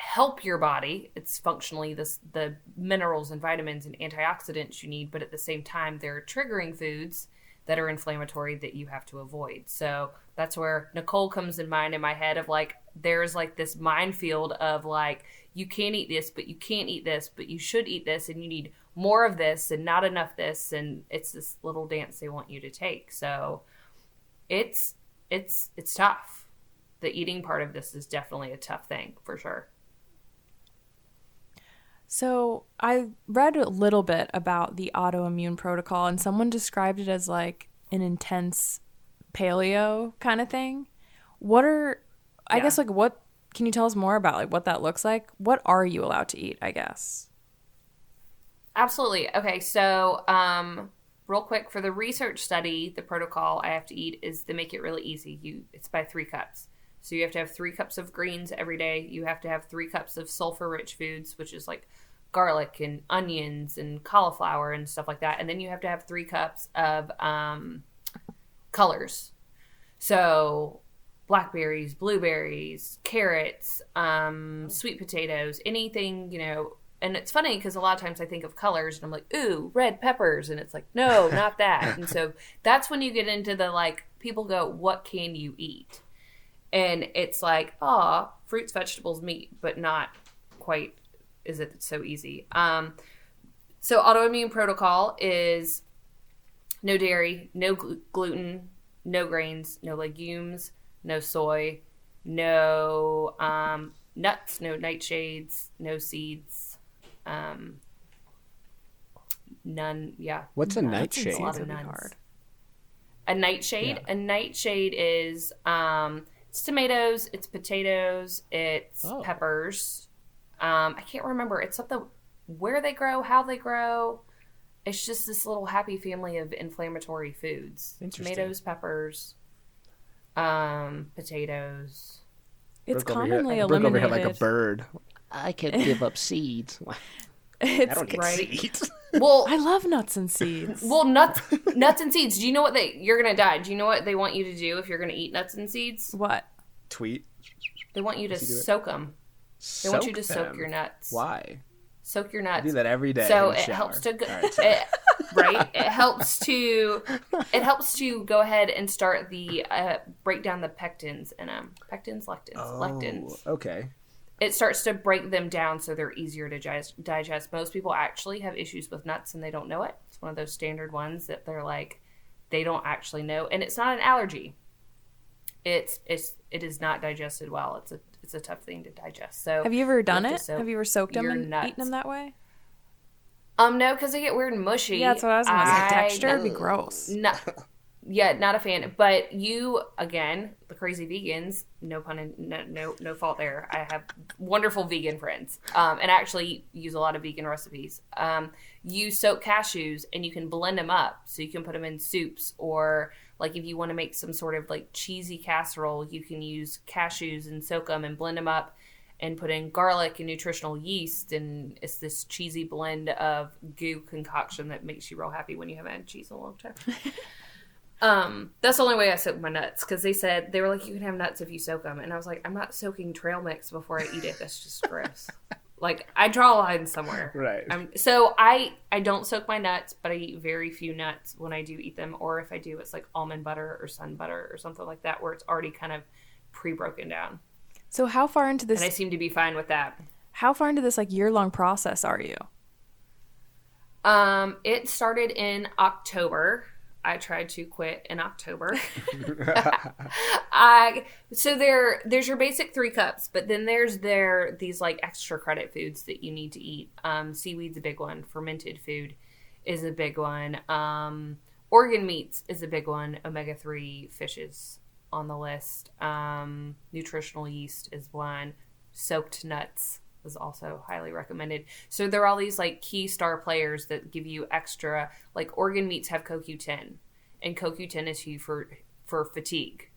help your body. It's functionally the minerals and vitamins and antioxidants you need, but at the same time they're triggering foods that are inflammatory that you have to avoid. So that's where Nicole comes in mind in my head of like there's like this minefield of like you can't eat this, but you can't eat this, but you should eat this and you need more of this and not enough this and it's this little dance they want you to take. So it's it's it's tough. The eating part of this is definitely a tough thing for sure. So I read a little bit about the autoimmune protocol, and someone described it as like an intense paleo kind of thing. What are, I Yeah. guess, like what? Can you tell us more about like what that looks like? What are you allowed to eat? I guess. Absolutely. Okay, so um real quick for the research study, the protocol I have to eat is to make it really easy. You it's by 3 cups. So you have to have 3 cups of greens every day. You have to have 3 cups of sulfur rich foods, which is like garlic and onions and cauliflower and stuff like that. And then you have to have 3 cups of um colors. So blackberries, blueberries, carrots, um, sweet potatoes, anything, you know. And it's funny because a lot of times I think of colors and I'm like, ooh, red peppers. And it's like, no, not that. and so that's when you get into the like, people go, what can you eat? And it's like, ah, fruits, vegetables, meat, but not quite is it so easy. Um, so autoimmune protocol is no dairy, no glu- gluten, no grains, no legumes, no soy, no um, nuts, no nightshades, no seeds, um, none. Yeah, What's a nightshade? a lot seeds of would be nuns. hard. A nightshade. A nightshade is um, it's tomatoes, it's potatoes, it's Oh. peppers. Um, I can't remember. It's something where they grow, how they grow. It's just this little happy family of inflammatory foods. Tomatoes, peppers, um, potatoes. It's Brooke over here- commonly Brooke over eliminated. here like a bird. I could give up seeds. (laughs) I It's, don't get Right. seeds. (laughs) Well, I love nuts and seeds. well, nuts, nuts and seeds. Do you know what they? You're gonna die. Do you know what they want you to do if you're gonna eat nuts and seeds? what? Tweet. They want you to Does he do it? soak them. They want you to Soak soak your nuts. Why? Soak your I nuts. do that every day. so it shower. helps to go, All right, sorry. it, (laughs) right it helps (laughs) to it helps to go ahead and start the uh, break down the pectins and um pectins lectins lectins Oh, okay. It starts to break them down so they're easier to digest, digest most people actually have issues with nuts and they don't know it it's one of those standard ones that they're like they don't actually know and it's not an allergy it's it's it is not digested well it's a it's a tough thing to digest so Have you ever done have it? Have you ever soaked them and nuts. eaten them that way? um no because they get weird and mushy Yeah, that's what I was gonna say. Texture would be gross. No, yeah, not a fan. But you, again, the crazy vegans, no pun, in, no, no, no fault there. I have wonderful vegan friends, um, and actually use a lot of vegan recipes. Um, you soak cashews and you can blend them up, so you can put them in soups, or like if you want to make some sort of like cheesy casserole, you can use cashews and soak them and blend them up. And put in garlic and nutritional yeast, and it's this cheesy blend of goo concoction that makes you real happy when you haven't had cheese in a long time. (laughs) Um, that's the only way I soak my nuts because they said they were like, you can have nuts if you soak them, and I was like, I'm not soaking trail mix before I eat it. That's just (laughs) gross. like I draw a line somewhere. Right. I'm, so I I don't soak my nuts, but I eat very few nuts when I do eat them, or if I do, it's like almond butter or sun butter or something like that, where it's already kind of pre-broken down, So how far into this? and I seem to be fine with that. how far into this like year long process are you? Um, it started in October. I tried to quit in October. (laughs) I so there there's your basic three cups, but then there's there these like extra credit foods that you need to eat. Um, seaweed's a big one. Fermented food is a big one. Um, organ meats is a big one. Omega three fishes on the list. Um, nutritional yeast is one. Soaked nuts is also highly recommended. So there are all these like key star players that give you extra. Like organ meats have CoQ10, and CoQ10 is huge for for fatigue.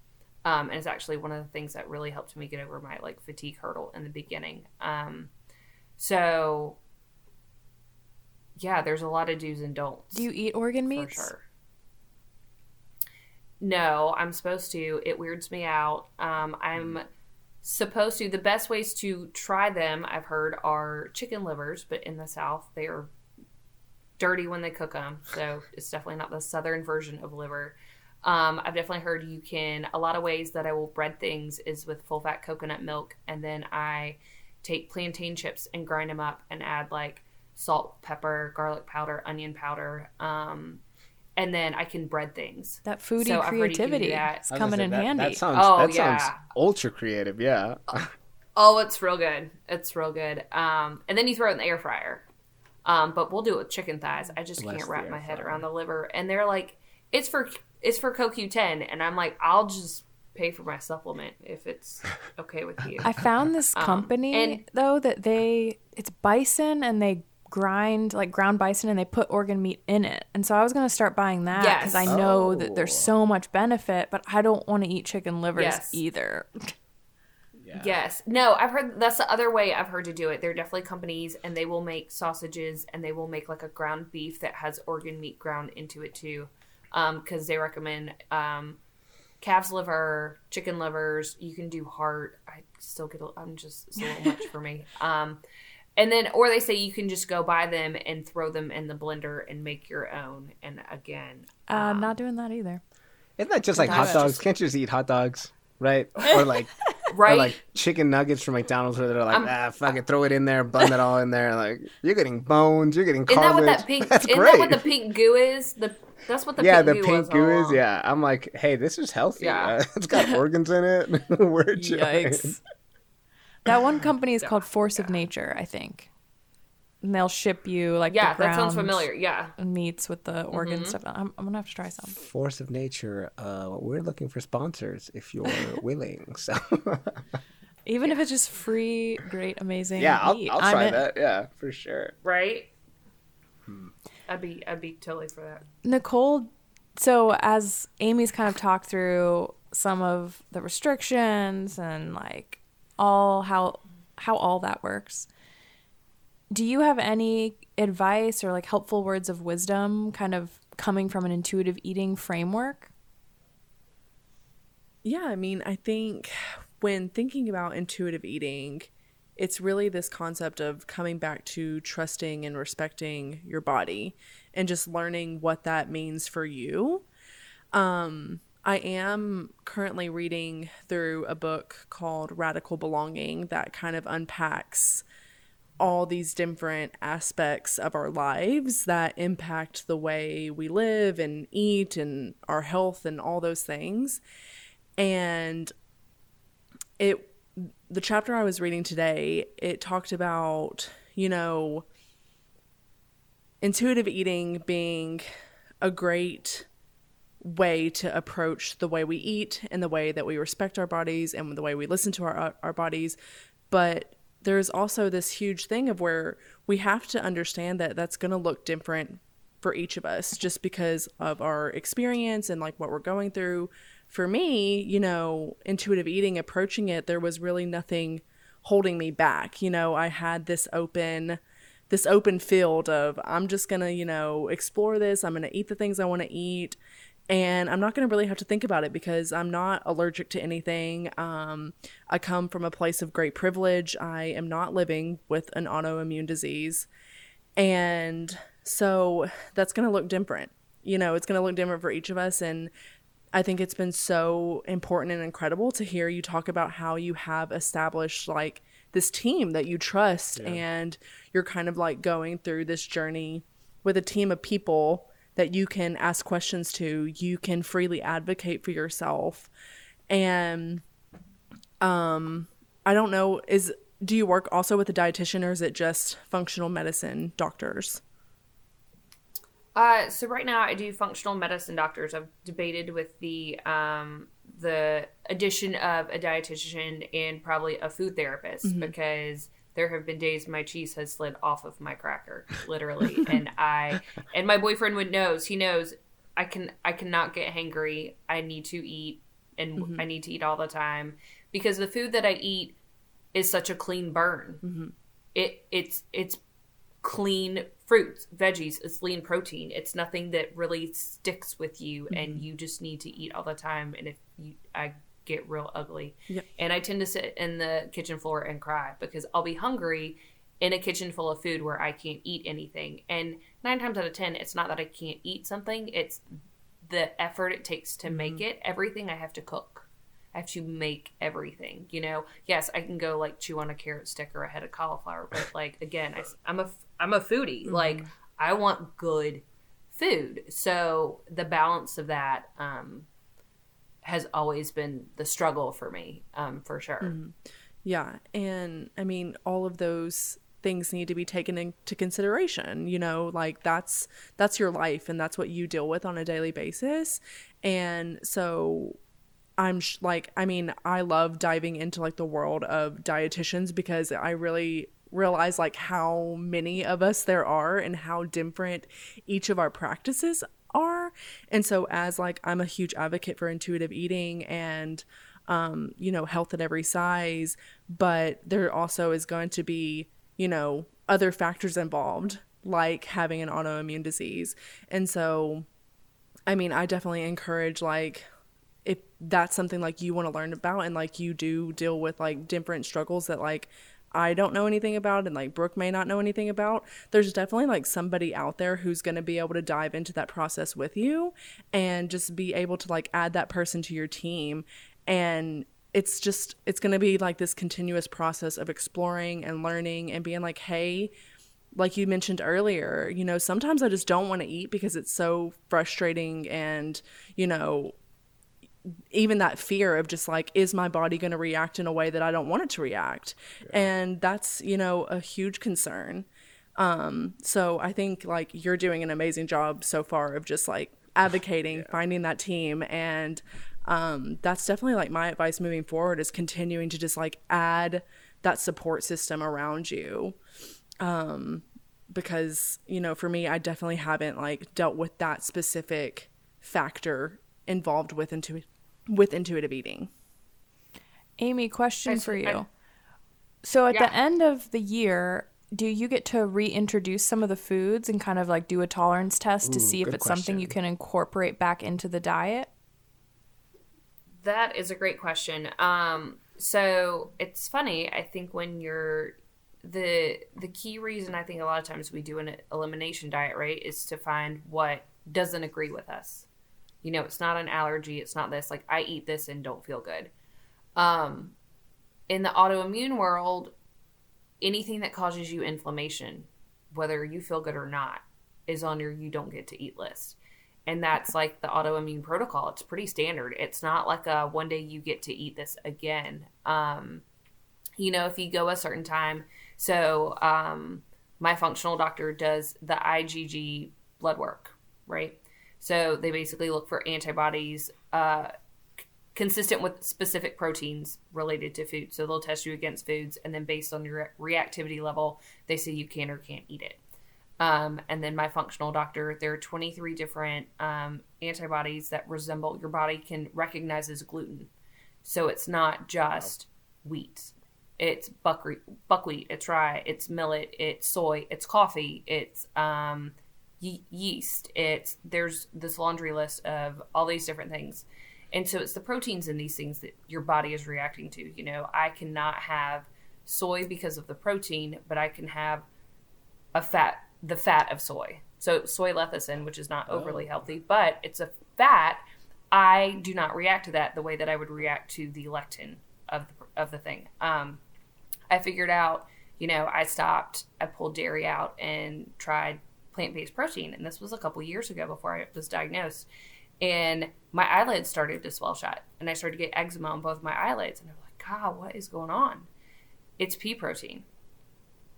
Um, and it's actually one of the things that really helped me get over my like fatigue hurdle in the beginning. Um, so yeah, there's a lot of do's and don'ts. Do you eat organ for meats? sure. No, I'm supposed to. It weirds me out. Um, I'm supposed to. The best ways to try them, I've heard, are chicken livers, but in the South, they are dirty when they cook them. So it's definitely not the Southern version of liver. Um, I've definitely heard you can. A lot of ways that I will bread things is with full fat coconut milk, and then I take plantain chips and grind them up and add like salt, pepper, garlic powder, onion powder. Um, and then I can bread things. That foodie So I've heard you can do creativity that. is I was coming gonna in that, handy. That sounds, Oh, that yeah. sounds ultra creative. Yeah. Oh, it's real good. It's real good. Um, and then you throw it in the air fryer. Um, but we'll do it with chicken thighs. I just Bless can't wrap my head fryer. around the liver. And they're like, it's for it's for CoQ10, and I'm like, I'll just pay for my supplement if it's (laughs) okay with you. I found this company Um, and- though that they it's bison and they grind like ground bison and they put organ meat in it. And so I was going to start buying that because Yes. I know that there's Oh. so much benefit, but I don't want to eat chicken livers Yes. either. yeah. Yes. No, I've heard that's the other way I've heard to do it. There are definitely companies and they will make sausages and they will make like a ground beef that has organ meat ground into it too. Um, cuz they recommend um calf's liver, chicken livers, you can do heart. I still get a, I'm just it's a little much for me. (laughs) Um and then or they say you can just go buy them and throw them in the blender and make your own and again Uh, I'm not doing that either. Isn't that just like hot dogs? just- Can't you just eat hot dogs? Right? (laughs) Or like right or like chicken nuggets from McDonald's where they're like, Um, ah, fuck it, throw it in there, blend it all in there. Like you're getting bones, you're getting Isn't that what that pink (laughs) That's isn't great. that what the pink goo is? The that's what the yeah, pink the goo pink goo is. along. Yeah, I'm like, hey, this is healthy. Yeah. Uh, (laughs) it's got organs in it. We're chilling. Yikes. That one company is called Force of Nature, I think. And they'll ship you like Yeah, the that sounds familiar. Yeah. meats with the organ Mm-hmm. stuff. I'm, I'm gonna have to try some. Force of nature. Uh, we're looking for sponsors if you're (laughs) willing. So Even if it's just free, great, amazing. yeah, I'll. I'll I'm try in. that. Yeah, for sure. Right? I'd be I'd be totally for that. Nicole, so as Amy's kind of talked through some of the restrictions and like all how how all that works, do you have any advice or like helpful words of wisdom kind of coming from an intuitive eating framework? Yeah, I mean, I think when thinking about intuitive eating, it's really this concept of coming back to trusting and respecting your body and just learning what that means for you. Um, I am currently reading through a book called Radical Belonging that kind of unpacks all these different aspects of our lives that impact the way we live and eat and our health and all those things. And it the chapter i was reading today it talked about you know intuitive eating being a great way to approach the way we eat and the way that we respect our bodies and the way we listen to our our bodies. But there's also this huge thing of where we have to understand that that's going to look different for each of us just because of our experience and like what we're going through. For me you know intuitive eating approaching it there was really nothing holding me back. You know i had this open this open field of i'm just gonna you know explore this. I'm gonna eat the things i want to eat and i'm not gonna really have to think about it because i'm not allergic to anything um, i come from a place of great privilege i am not living with an autoimmune disease and so that's going to look different. You know, it's going to look different for each of us. And I think it's been so important and incredible to hear you talk about how you have established like this team that you trust and you're kind of like going through this journey with a team of people that you can ask questions to, you can freely advocate for yourself. And um I don't know is do you work also with a dietitian or is it just functional medicine doctors? Uh, so right now I do functional medicine doctors. I've debated with the um, the addition of a dietitian and probably a food therapist because there have been days my cheese has slid off of my cracker, literally, (laughs) and I and my boyfriend would knows. He knows I can I cannot get hangry. I need to eat, and mm-hmm. I need to eat all the time because the food that I eat is such a clean burn. Mm-hmm. It it's it's clean fruits, veggies, it's lean protein. It's nothing that really sticks with you and mm-hmm. you just need to eat all the time and if you I get real ugly. Yep. And I tend to sit in the kitchen floor and cry because I'll be hungry in a kitchen full of food where I can't eat anything. And 9 times out of 10 it's not that I can't eat something, it's the effort it takes to make it. Everything I have to cook. I have to make everything. You know, yes, I can go like chew on a carrot stick or a head of cauliflower, but (laughs) like again, I, am a I'm a foodie. Like I want good food, so the balance of that um, has always been the struggle for me, um, for sure. Yeah, and I mean all of those things need to be taken into consideration, you know, like that's that's your life and that's what you deal with on a daily basis. And so I'm sh- like I mean, I love diving into like the world of dietitians because I really realize like how many of us there are and how different each of our practices are. And so as like I'm a huge advocate for intuitive eating and um, you know, health at every size, but there also is going to be, you know, other factors involved, like having an autoimmune disease. And so, I mean, I definitely encourage, like, if that's something like you want to learn about and like you do deal with like different struggles that like I don't know anything about and like Brooke may not know anything about, there's definitely like somebody out there who's going to be able to dive into that process with you and just be able to like add that person to your team. And it's just it's going to be like this continuous process of exploring and learning and being like hey like you mentioned earlier you know sometimes i just don't want to eat because it's so frustrating and you know even that fear of just like is my body going to react in a way that i don't want it to react? And that's you know a huge concern. Um so i think like you're doing an amazing job so far of just like (laughs) advocating finding that team. And um that's definitely like my advice moving forward is continuing to just like add that support system around you. Um because you know for me i definitely haven't like dealt with that specific factor involved with intu- with intuitive eating Amy, question for you. I- so at Yeah. the end of the year, do you get to reintroduce some of the foods and kind of like do a tolerance test to see if good it's something you can incorporate back into the diet? That is a great question. Um, so it's funny. I think when you're the the key reason I think a lot of times we do an elimination diet, right, is to find what doesn't agree with us. You know, it's not an allergy. It's not this. Like I eat this and don't feel good. Um, in the autoimmune world, anything that causes you inflammation, whether you feel good or not, is on your you don't get to eat list. And that's like the autoimmune protocol. It's pretty standard. It's not like a one day you get to eat this again. Um, you know, if you go a certain time. So, um, my functional doctor does the IgG blood work, right? So they basically look for antibodies uh, consistent with specific proteins related to food. So they'll test you against foods, and then based on your reactivity level, they say you can or can't eat it. Um, and then my functional doctor, there are 23 different um, antibodies that resemble your body can recognize as gluten. So it's not just wheat. It's buckwheat, buckwheat, it's rye, it's millet, it's soy, it's coffee, it's um, ye- yeast. It's there's this laundry list of all these different things. And so it's the proteins in these things that your body is reacting to. You know, I cannot have soy because of the protein, but I can have a fat, the fat of soy. So soy lecithin, which is not overly healthy, but it's a fat. I do not react to that the way that I would react to the lectin of the, of the thing. Um, I figured out, you know, I stopped, I pulled dairy out and tried plant based protein. And this was a couple years ago before I was diagnosed. And my eyelids started to swell shut. And I started to get eczema on both my eyelids. And I'm like, God, what is going on? It's pea protein.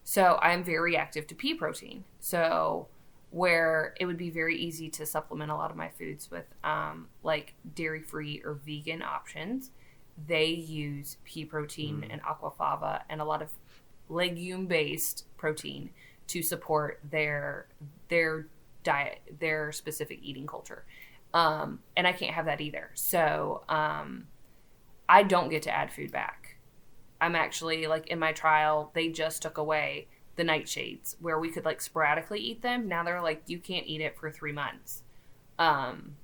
So I'm very reactive to pea protein. So where it would be very easy to supplement a lot of my foods with um, like dairy free or vegan options, they use pea protein and aquafaba and a lot of legume based protein to support their their diet, their specific eating culture. Um, and I can't have that either. So um, I don't get to add food back. I'm actually like in my trial, they just took away the nightshades where we could like sporadically eat them. Now they're like, you can't eat it for three months. Um,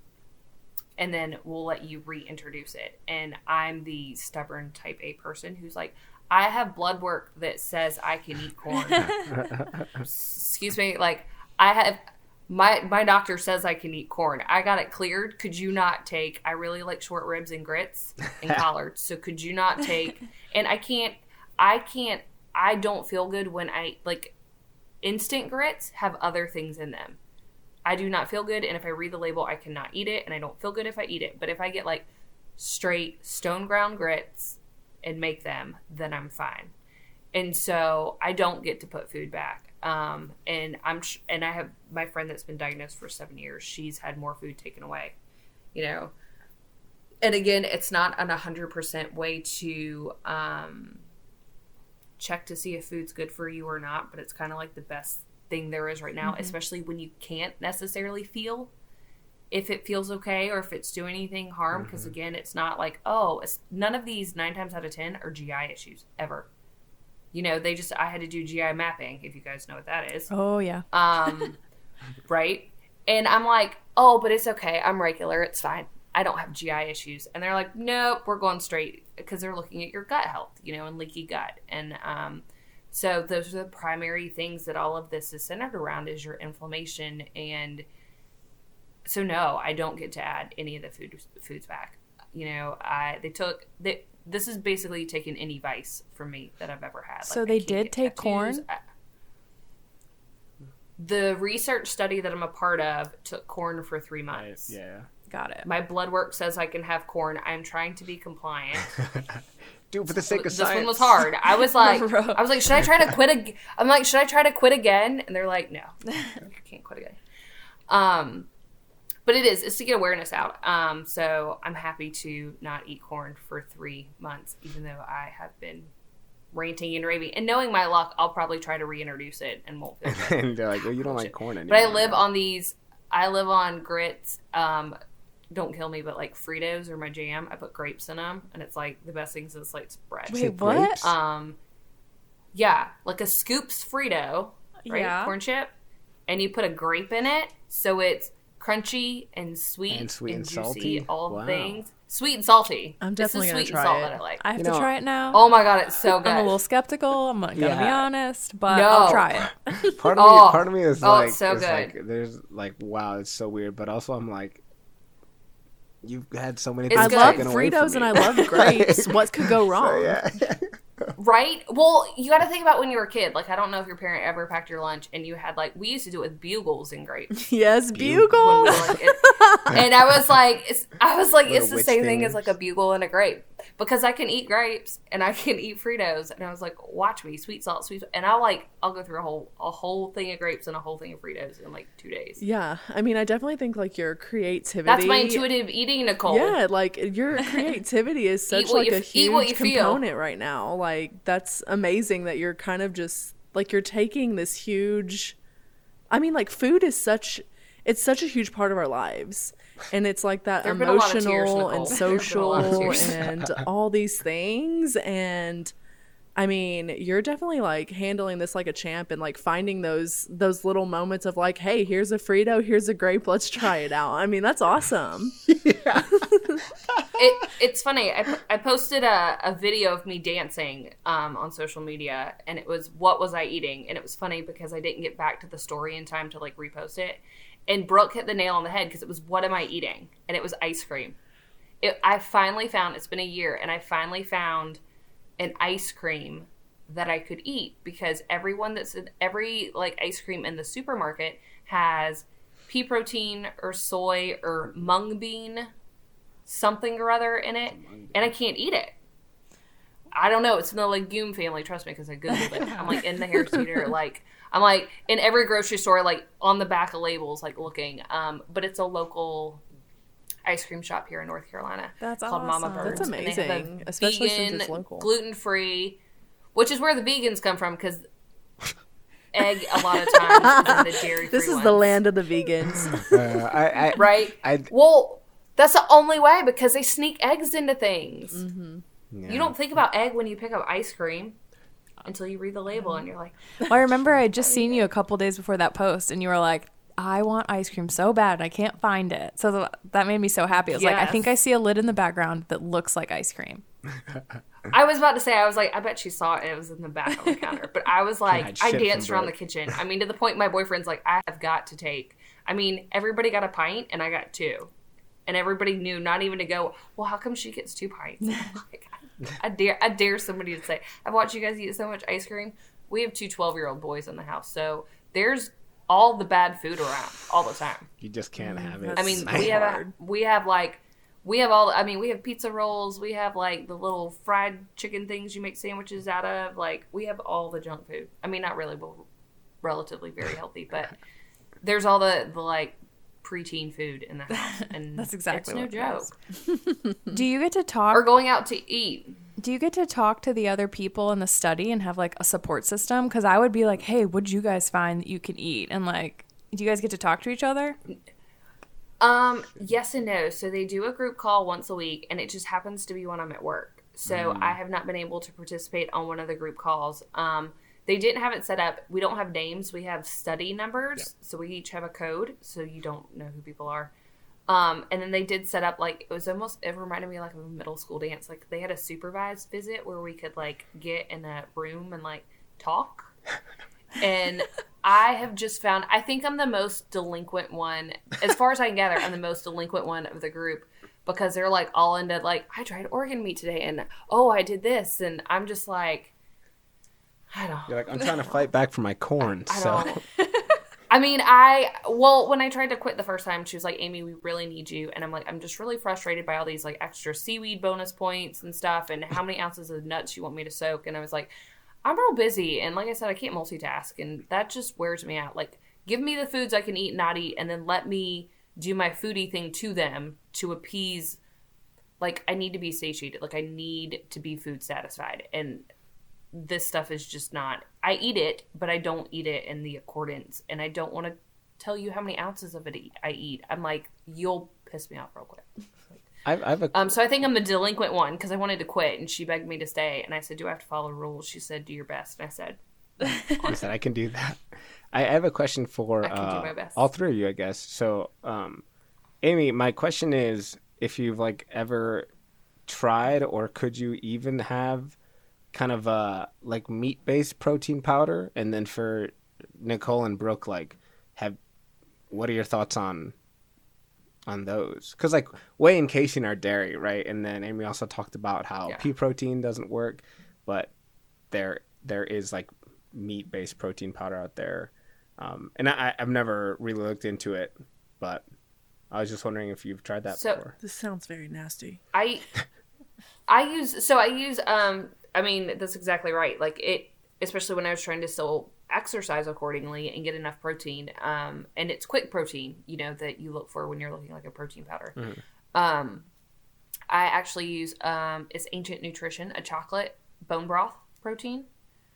and then we'll let you reintroduce it. And I'm the stubborn type A person who's like, I have blood work that says I can eat corn. (laughs) Excuse me, like I have my my doctor says I can eat corn. I got it cleared. Could you not take? I really like short ribs and grits and (laughs) collards. So could you not take? And I can't. I can't. I don't feel good when I like instant grits have other things in them. I do not feel good, and if I read the label, I cannot eat it, and I don't feel good if I eat it. But if I get like straight stone ground grits and make them, then I'm fine. And so I don't get to put food back. Um, and I'm sh- and I have my friend that's been diagnosed for seven years. She's had more food taken away, you know. And again, it's not an hundred percent way to um, check to see if food's good for you or not, but it's kind of like the best thing there is right now, especially when you can't necessarily feel if it feels okay or if it's doing anything harm. Because again, it's not like oh, it's, none of these nine times out of ten are GI issues ever. You know, they just I had to do GI mapping if you guys know what that is Oh yeah. um, (laughs) right? And I'm like, oh, but it's okay. I'm regular. It's fine. I don't have GI issues. And they're like, nope, we're going straight because they're looking at your gut health, you know, and leaky gut. And um, so those are the primary things that all of this is centered around is your inflammation. And so no, I don't get to add any of the food foods back. You know, I they took they, this is basically taking any vice from me that I've ever had. So I they did take tattoos. corn? I- the research study that I'm a part of took corn for three months. yeah. Got it. My blood work says I can have corn. I'm trying to be compliant. (laughs) Do it for the sake of this science. one was hard. I was (laughs) like, (laughs) I was like, should I try to quit? Ag-? I'm like, should I try to quit again? And they're like, no, you can't quit again. Um, but it is. It's to get awareness out. Um, so I'm happy to not eat corn for three months, even though I have been ranting and raving. And knowing my luck, I'll probably try to reintroduce it and won't feel (laughs) good. and they're like, well, you don't like corn anymore. But I live on these. I live on grits. Um, don't kill me, but like Fritos or my jam, I put grapes in them, and it's like the best thing since sliced bread. Say Wait, what? Um, yeah, like a scoops Frito, right? Yeah. Corn chip, and you put a grape in it, so it's crunchy and sweet And sweet and juicy, salty? all Wow. things. Sweet and salty. I'm definitely gonna sweet try and salt it. that I like. I have You to know- try it now. oh my god, it's so good. I'm a little skeptical. I'm gonna Yeah. be honest, but No. I'll try it. (laughs) part of me, Oh. part of me is Oh, like, so is good. like, there's like, wow, it's so weird. But also, I'm like, you've had so many It's things I love taken away from Fritos and. I love (laughs) grapes. what could go wrong? So, yeah. (laughs) Right? Well, you got to think about when you were a kid. Like, I don't know if your parent ever packed your lunch and you had, like, we used to do it with bugles and grapes. (laughs) Yes, when bugle. we like, (laughs) and I was like, it's, I was like, Little it's the witch same thing as like a bugle and a grape because I can eat grapes and I can eat Fritos. And I was like, watch me, sweet salt, sweet, and I'll like, I'll go through a whole, a whole thing of grapes and a whole thing of Fritos in like two days. Yeah, I mean, I definitely think like your creativity. That's my intuitive eating, Nicole. Yeah, like your (laughs) creativity is such like you- a eat what huge you feel. component right now. Like that's amazing that you're kind of just like you're taking this huge I mean like food is such it's such a huge part of our lives. And it's like that There've been a lot of tears, emotional and (laughs) There've been a lot of social and all these things and I mean, you're definitely like handling this like a champ and like finding those those little moments of like, hey, here's a Frito, here's a grape, let's try it out. I mean, that's awesome. (laughs) (laughs) it, it's funny. I, I posted a, a video of me dancing um, on social media, and it was what was I eating? And it was funny because I didn't get back to the story in time to like repost it. And Brooke hit the nail on the head because it was what am I eating? And it was ice cream. It, I finally found it's been a year, and I finally found an ice cream that I could eat because everyone that's in every like ice cream in the supermarket has pea protein or soy or mung bean something or other in it and I can't eat it. I don't know. It's in the legume family. Trust me, because I googled it. I'm like in the hair theater, (laughs) like I'm like in every grocery store, like on the back of labels, like looking. Um, but it's a local ice cream shop here in North Carolina. That's called Mama awesome. Birds. That's and they have a amazing, especially since it's local. gluten free, which is where the vegans come from because egg a lot of times is in the (laughs) dairy. This is the land of the vegans. (laughs) Uh, I, I, right? I, Well, that's the only way because they sneak eggs into things. Mm-hmm. yeah. You don't think about egg when you pick up ice cream until you read the label and you're like, Well, I remember I had just seen you a couple days before that post, and you were like, "I want ice cream so bad, and I can't find it." So that made me so happy. I was like, "I think I see a lid in the background that looks like ice cream." (laughs) I was about to say, I was like, I bet she saw it. It was in the back of the counter. But I was like, Hide I danced around the kitchen. (laughs) I mean, to the point my boyfriend's like, I have got to take. I mean, everybody got a pint and I got two. And everybody knew not even to go, well, how come she gets two pints? (laughs) (laughs) Like, I dare I dare somebody to say, I've watched you guys eat so much ice cream. We have two 12 year old boys in the house. So there's all the bad food around all the time. You just can't have it. Mm, I mean, Nice. we have a, we have like we have all. I mean, we have pizza rolls. We have like the little fried chicken things you make sandwiches out of. Like we have all the junk food. I mean, not really, but relatively very healthy. But there's all the the like preteen food in the (laughs) house, and That's exactly no joke. (laughs) Do you get to talk? Or going out to eat. do you get to talk to the other people in the study and have like a support system? Because I would be like, "Hey, what'd you guys find that you can eat?" And like, do you guys get to talk to each other? Um, yes and no. So they do a group call once a week, and it just happens to be when I'm at work. So I have not been able to participate on one of the group calls. Um, they didn't have it set up. We don't have names. We have study numbers. So we each have a code, so you don't know who people are. Um, and then they did set up like it was almost it reminded me like of a middle school dance. Like they had a supervised visit where we could like get in a room and like talk. (laughs) and I have just found I think I'm the most delinquent one as far as I can gather. I'm the most delinquent one of the group because they're like all into like I tried organ meat today and oh I did this and I'm just like I don't You're like, I'm trying to fight back for my corn. I so don't. (laughs) I mean, I well, when I tried to quit the first time, she was like, "Amy, we really need you," and I'm like, "I'm just really frustrated by all these like extra seaweed bonus points and stuff, and how many ounces of nuts you want me to soak." And I was like, "I'm real busy, and like I said, I can't multitask, and that just wears me out. Like, give me the foods I can eat, and not eat, and then let me do my foodie thing to them to appease. Like, I need to be satiated. Like, I need to be food satisfied, and this stuff is just not i eat it but i don't eat it in the accordance and i don't want to tell you how many ounces of it i eat i'm like you'll piss me off real quick I, I have a um so i think i'm the delinquent one because i wanted to quit and she begged me to stay and i said do i have to follow the rules she said do your best and i said (laughs) I said I can do that. I, have a question for I can do uh, all three of you, I guess. So, um, Amy, my question is if you've like ever tried or could you even have kind of a like meat based protein powder? And then for Nicole and Brooke, like, have what are your thoughts on on those? Because like whey and casein are dairy, right? And then Amy also talked about how Yeah. pea protein doesn't work, but there there is like meat based protein powder out there. Um, and I, I've never really looked into it, but I was just wondering if you've tried that So- before. This sounds very nasty. I I use so I use um I mean that's exactly right. Like it especially when I was trying to still exercise accordingly and get enough protein. Um and it's quick protein, you know, that you look for when you're looking like a protein powder. Um I actually use um it's ancient nutrition, a chocolate bone broth protein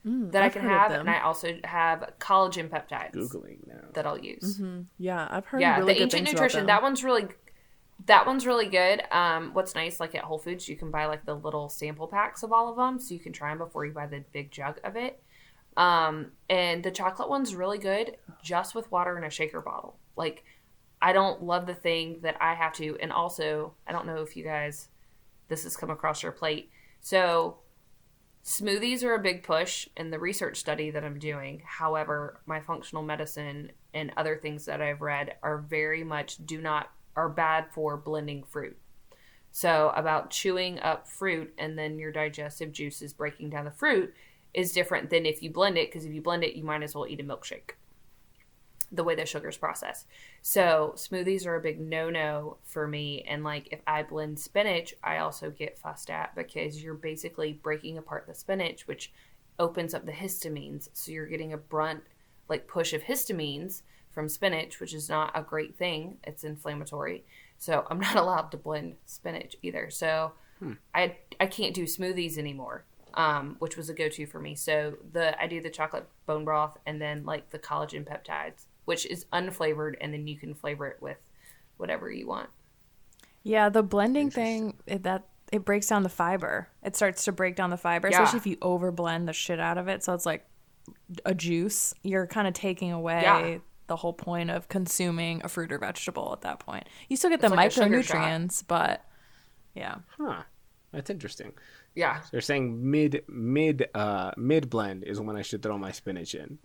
that I I've can have and I also have collagen peptides Googling now. that I'll use Yeah, I've heard yeah really the good ancient nutrition about that one's really that one's really good. Um what's nice like at whole foods you can buy like the little sample packs of all of them so you can try them before you buy the big jug of it. Um and the chocolate one's really good just with water in a shaker bottle. Like i don't love the thing that i have to and also i don't know if you guys this has come across your plate. So smoothies are a big push in the research study that I'm doing. However, my functional medicine and other things that I've read are very much do not are bad for blending fruit. So about chewing up fruit and then your digestive juices breaking down the fruit is different than if you blend it because if you blend it, you might as well eat a milkshake. The way the sugar's processed. So smoothies are a big no no for me. And like if I blend spinach, I also get fussed at because you're basically breaking apart the spinach, which opens up the histamines. So you're getting a brunt like push of histamines from spinach, which is not a great thing. It's inflammatory. So I'm not (laughs) allowed to blend spinach either. So I I can't do smoothies anymore, um, which was a go to for me. So the I do the chocolate bone broth and then like the collagen peptides, which is unflavored, and then you can flavor it with whatever you want. Yeah, the blending thing it, that it breaks down the fiber. It starts to break down the fiber, Yeah. especially if you over blend the shit out of it. So it's like a juice. You're kind of taking away Yeah. The whole point of consuming a fruit or vegetable at that point. You still get the like a sugar shot. micronutrients, but yeah. Huh. That's interesting. Yeah, They're saying mid mid uh mid blend is when I should throw my spinach in.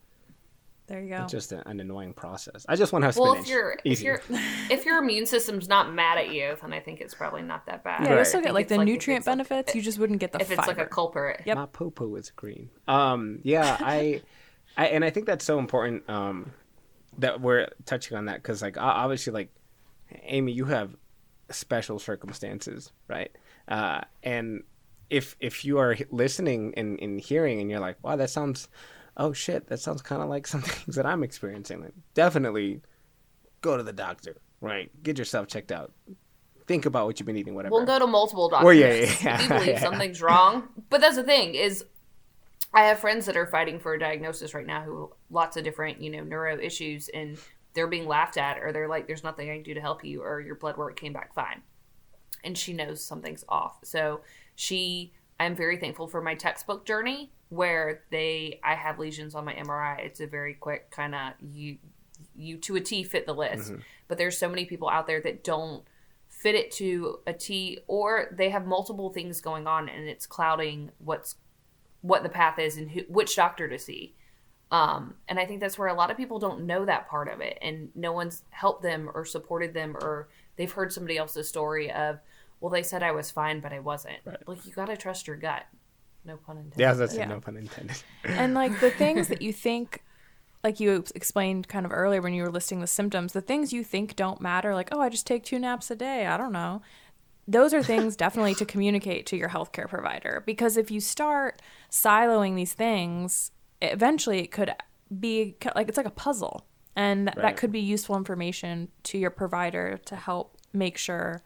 There you go. It's just a, an annoying process. I just want to have well, spinach. if your if Easy. your if your immune system's not mad at you, then I think it's probably not that bad. yeah, you Right. still get like the if nutrient it's like- benefits. you just wouldn't get the if it's like a culprit. Yep. My popo is green. Um, yeah, I, I, and I think that's so important. Um, that we're touching on that because, like, obviously, like, Amy, you have special circumstances, right? Uh, and if if you are listening and, and hearing, and you're like, wow, that sounds, oh shit, that sounds kind of like some (laughs) things that I'm experiencing. Like, definitely, go to the doctor, right? Get yourself checked out. Think about what you've been eating, whatever. We'll go to multiple doctors. Well, yeah, yeah, yeah. if you believe Yeah. something's wrong. But that's the thing is, I have friends that are fighting for a diagnosis right now who lots of different you know neuro issues, and they're being laughed at, or they're like, "There's nothing I can do to help you," or "Your blood work came back fine," and she knows something's off. So she, I'm very thankful for my textbook journey where they, I have lesions on my MRI. It's a very quick kind of you, you to a T fit the list. Mm-hmm. But there's so many people out there that don't fit it to a T or they have multiple things going on and it's clouding what's what the path is and who, which doctor to see. Um, and I think that's where a lot of people don't know that part of it and no one's helped them or supported them or they've heard somebody else's story of, well, they said I was fine, but I wasn't. Like you got to trust your gut. No pun intended. yeah, that's Yeah. no pun intended. (laughs) and like the things that you think like you explained kind of earlier when you were listing the symptoms the things you think don't matter like oh i just take two naps a day i don't know those are things definitely to communicate to your healthcare provider because if you start siloing these things eventually it could be like it's like a puzzle and that could be useful information to your provider to help make sure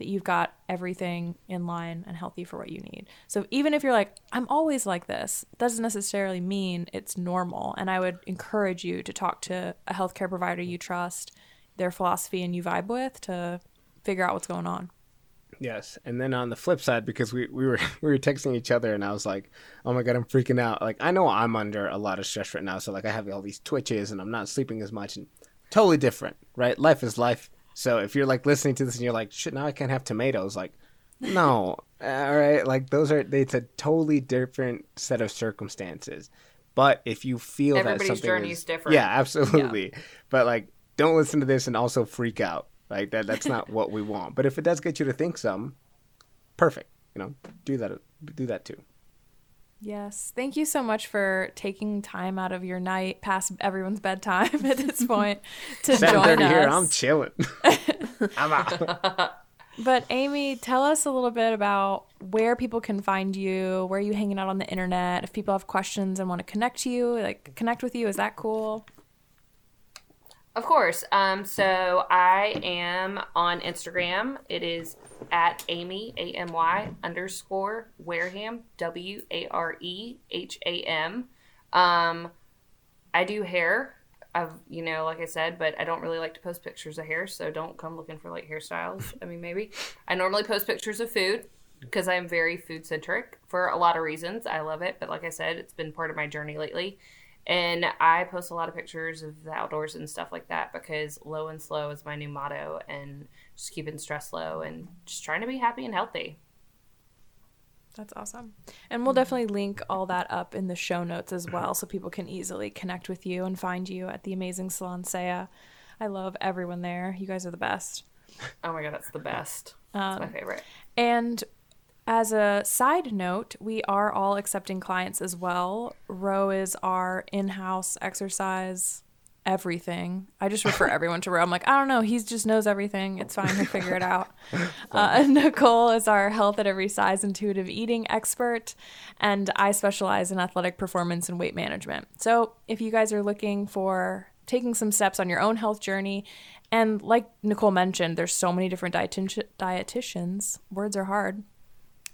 that you've got everything in line and healthy for what you need. So even if you're like, I'm always like this, doesn't necessarily mean it's normal. And I would encourage you to talk to a healthcare provider you trust, their philosophy and you vibe with to figure out what's going on. Yes, and then on the flip side, because we, we were (laughs) we were texting each other, and I was like, "Oh my god, I'm freaking out!" Like I know I'm under a lot of stress right now, so like I have all these twitches, and I'm not sleeping as much, and totally different, right? Life is life. So if you're like listening to this and you're like, "Shit, now I can't have tomatoes," like, no, (laughs) all right, like those are it's a totally different set of circumstances. But if you feel Everybody's that something journey is, is different. yeah, (laughs) absolutely. But like, don't listen to this and also freak out. Like that that's not what we want. But if it does get you to think some, perfect. You know, do that do that too. Yes. Thank you so much for taking time out of your night past everyone's bedtime (laughs) at this point (laughs) to join us. here, I'm chilling. (laughs) I'm out. But Amy, tell us a little bit about where people can find you, where are you hanging out on the internet, if people have questions and want to connect to you, like connect with you, is that cool? Of course. Um, so I am on Instagram. It is at Amy A M Y underscore Wareham W A R E H A M. Um, I do hair. I've you know, like I said, but I don't really like to post pictures of hair, so don't come looking for like hairstyles. I mean, maybe I normally post pictures of food because I am very food centric for a lot of reasons. I love it, but like I said, it's been part of my journey lately. And I post a lot of pictures of the outdoors and stuff like that because low and slow is my new motto and just keeping stress low and just trying to be happy and healthy. That's awesome. And we'll definitely link all that up in the show notes as well so people can easily connect with you and find you at the amazing salon Saya. I love everyone there. You guys are the best. Oh my god, that's the best. That's my um, favorite. And As a side note, we are all accepting clients as well. Ro is our in house exercise everything. I just refer (laughs) everyone to Ro. I'm like, I don't know. He just knows everything. It's fine. He'll figure it out. (laughs) Uh, (laughs) Nicole is our health at every size intuitive eating expert. And I specialize in athletic performance and weight management. So if you guys are looking for taking some steps on your own health journey, and like Nicole mentioned, there's so many different dietiti- dietitians. Words are hard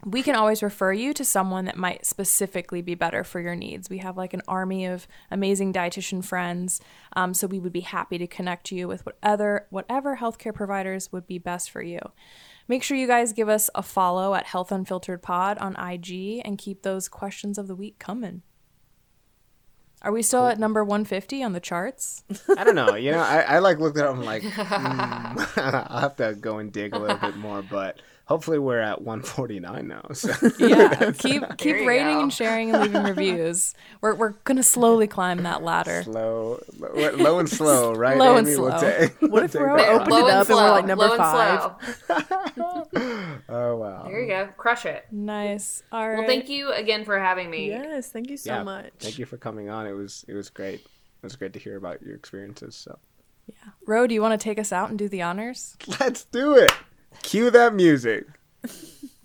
we can always refer you to someone that might specifically be better for your needs. We have like an army of amazing dietitian friends, um, so we would be happy to connect you with whatever whatever healthcare providers would be best for you. Make sure you guys give us a follow at Health Unfiltered Pod on IG and keep those questions of the week coming. Are we still at number 150 on the charts? I don't know. You know, I, I like looked at it. I'm like, (laughs) mm, (laughs) I'll have to go and dig a little bit more, but hopefully we're at 149 now. So (laughs) Yeah, (laughs) keep keep you rating go. and sharing and leaving (laughs) reviews. We're we're gonna slowly climb that ladder. slow, low, low and slow, right? Low and Amy? We'll slow. take- What we'll if take we're that. open- it and up and we're, like, number Low and five. Oh wow. There you go. Crush it. Nice. All right. Well, thank you again for having me. Yes, thank you so yeah, much. Thank you for coming on. It was it was great. It was great to hear about your experiences. So Yeah. Ro, do you want to take us out and do the honors? let's do it. Cue that music. (laughs)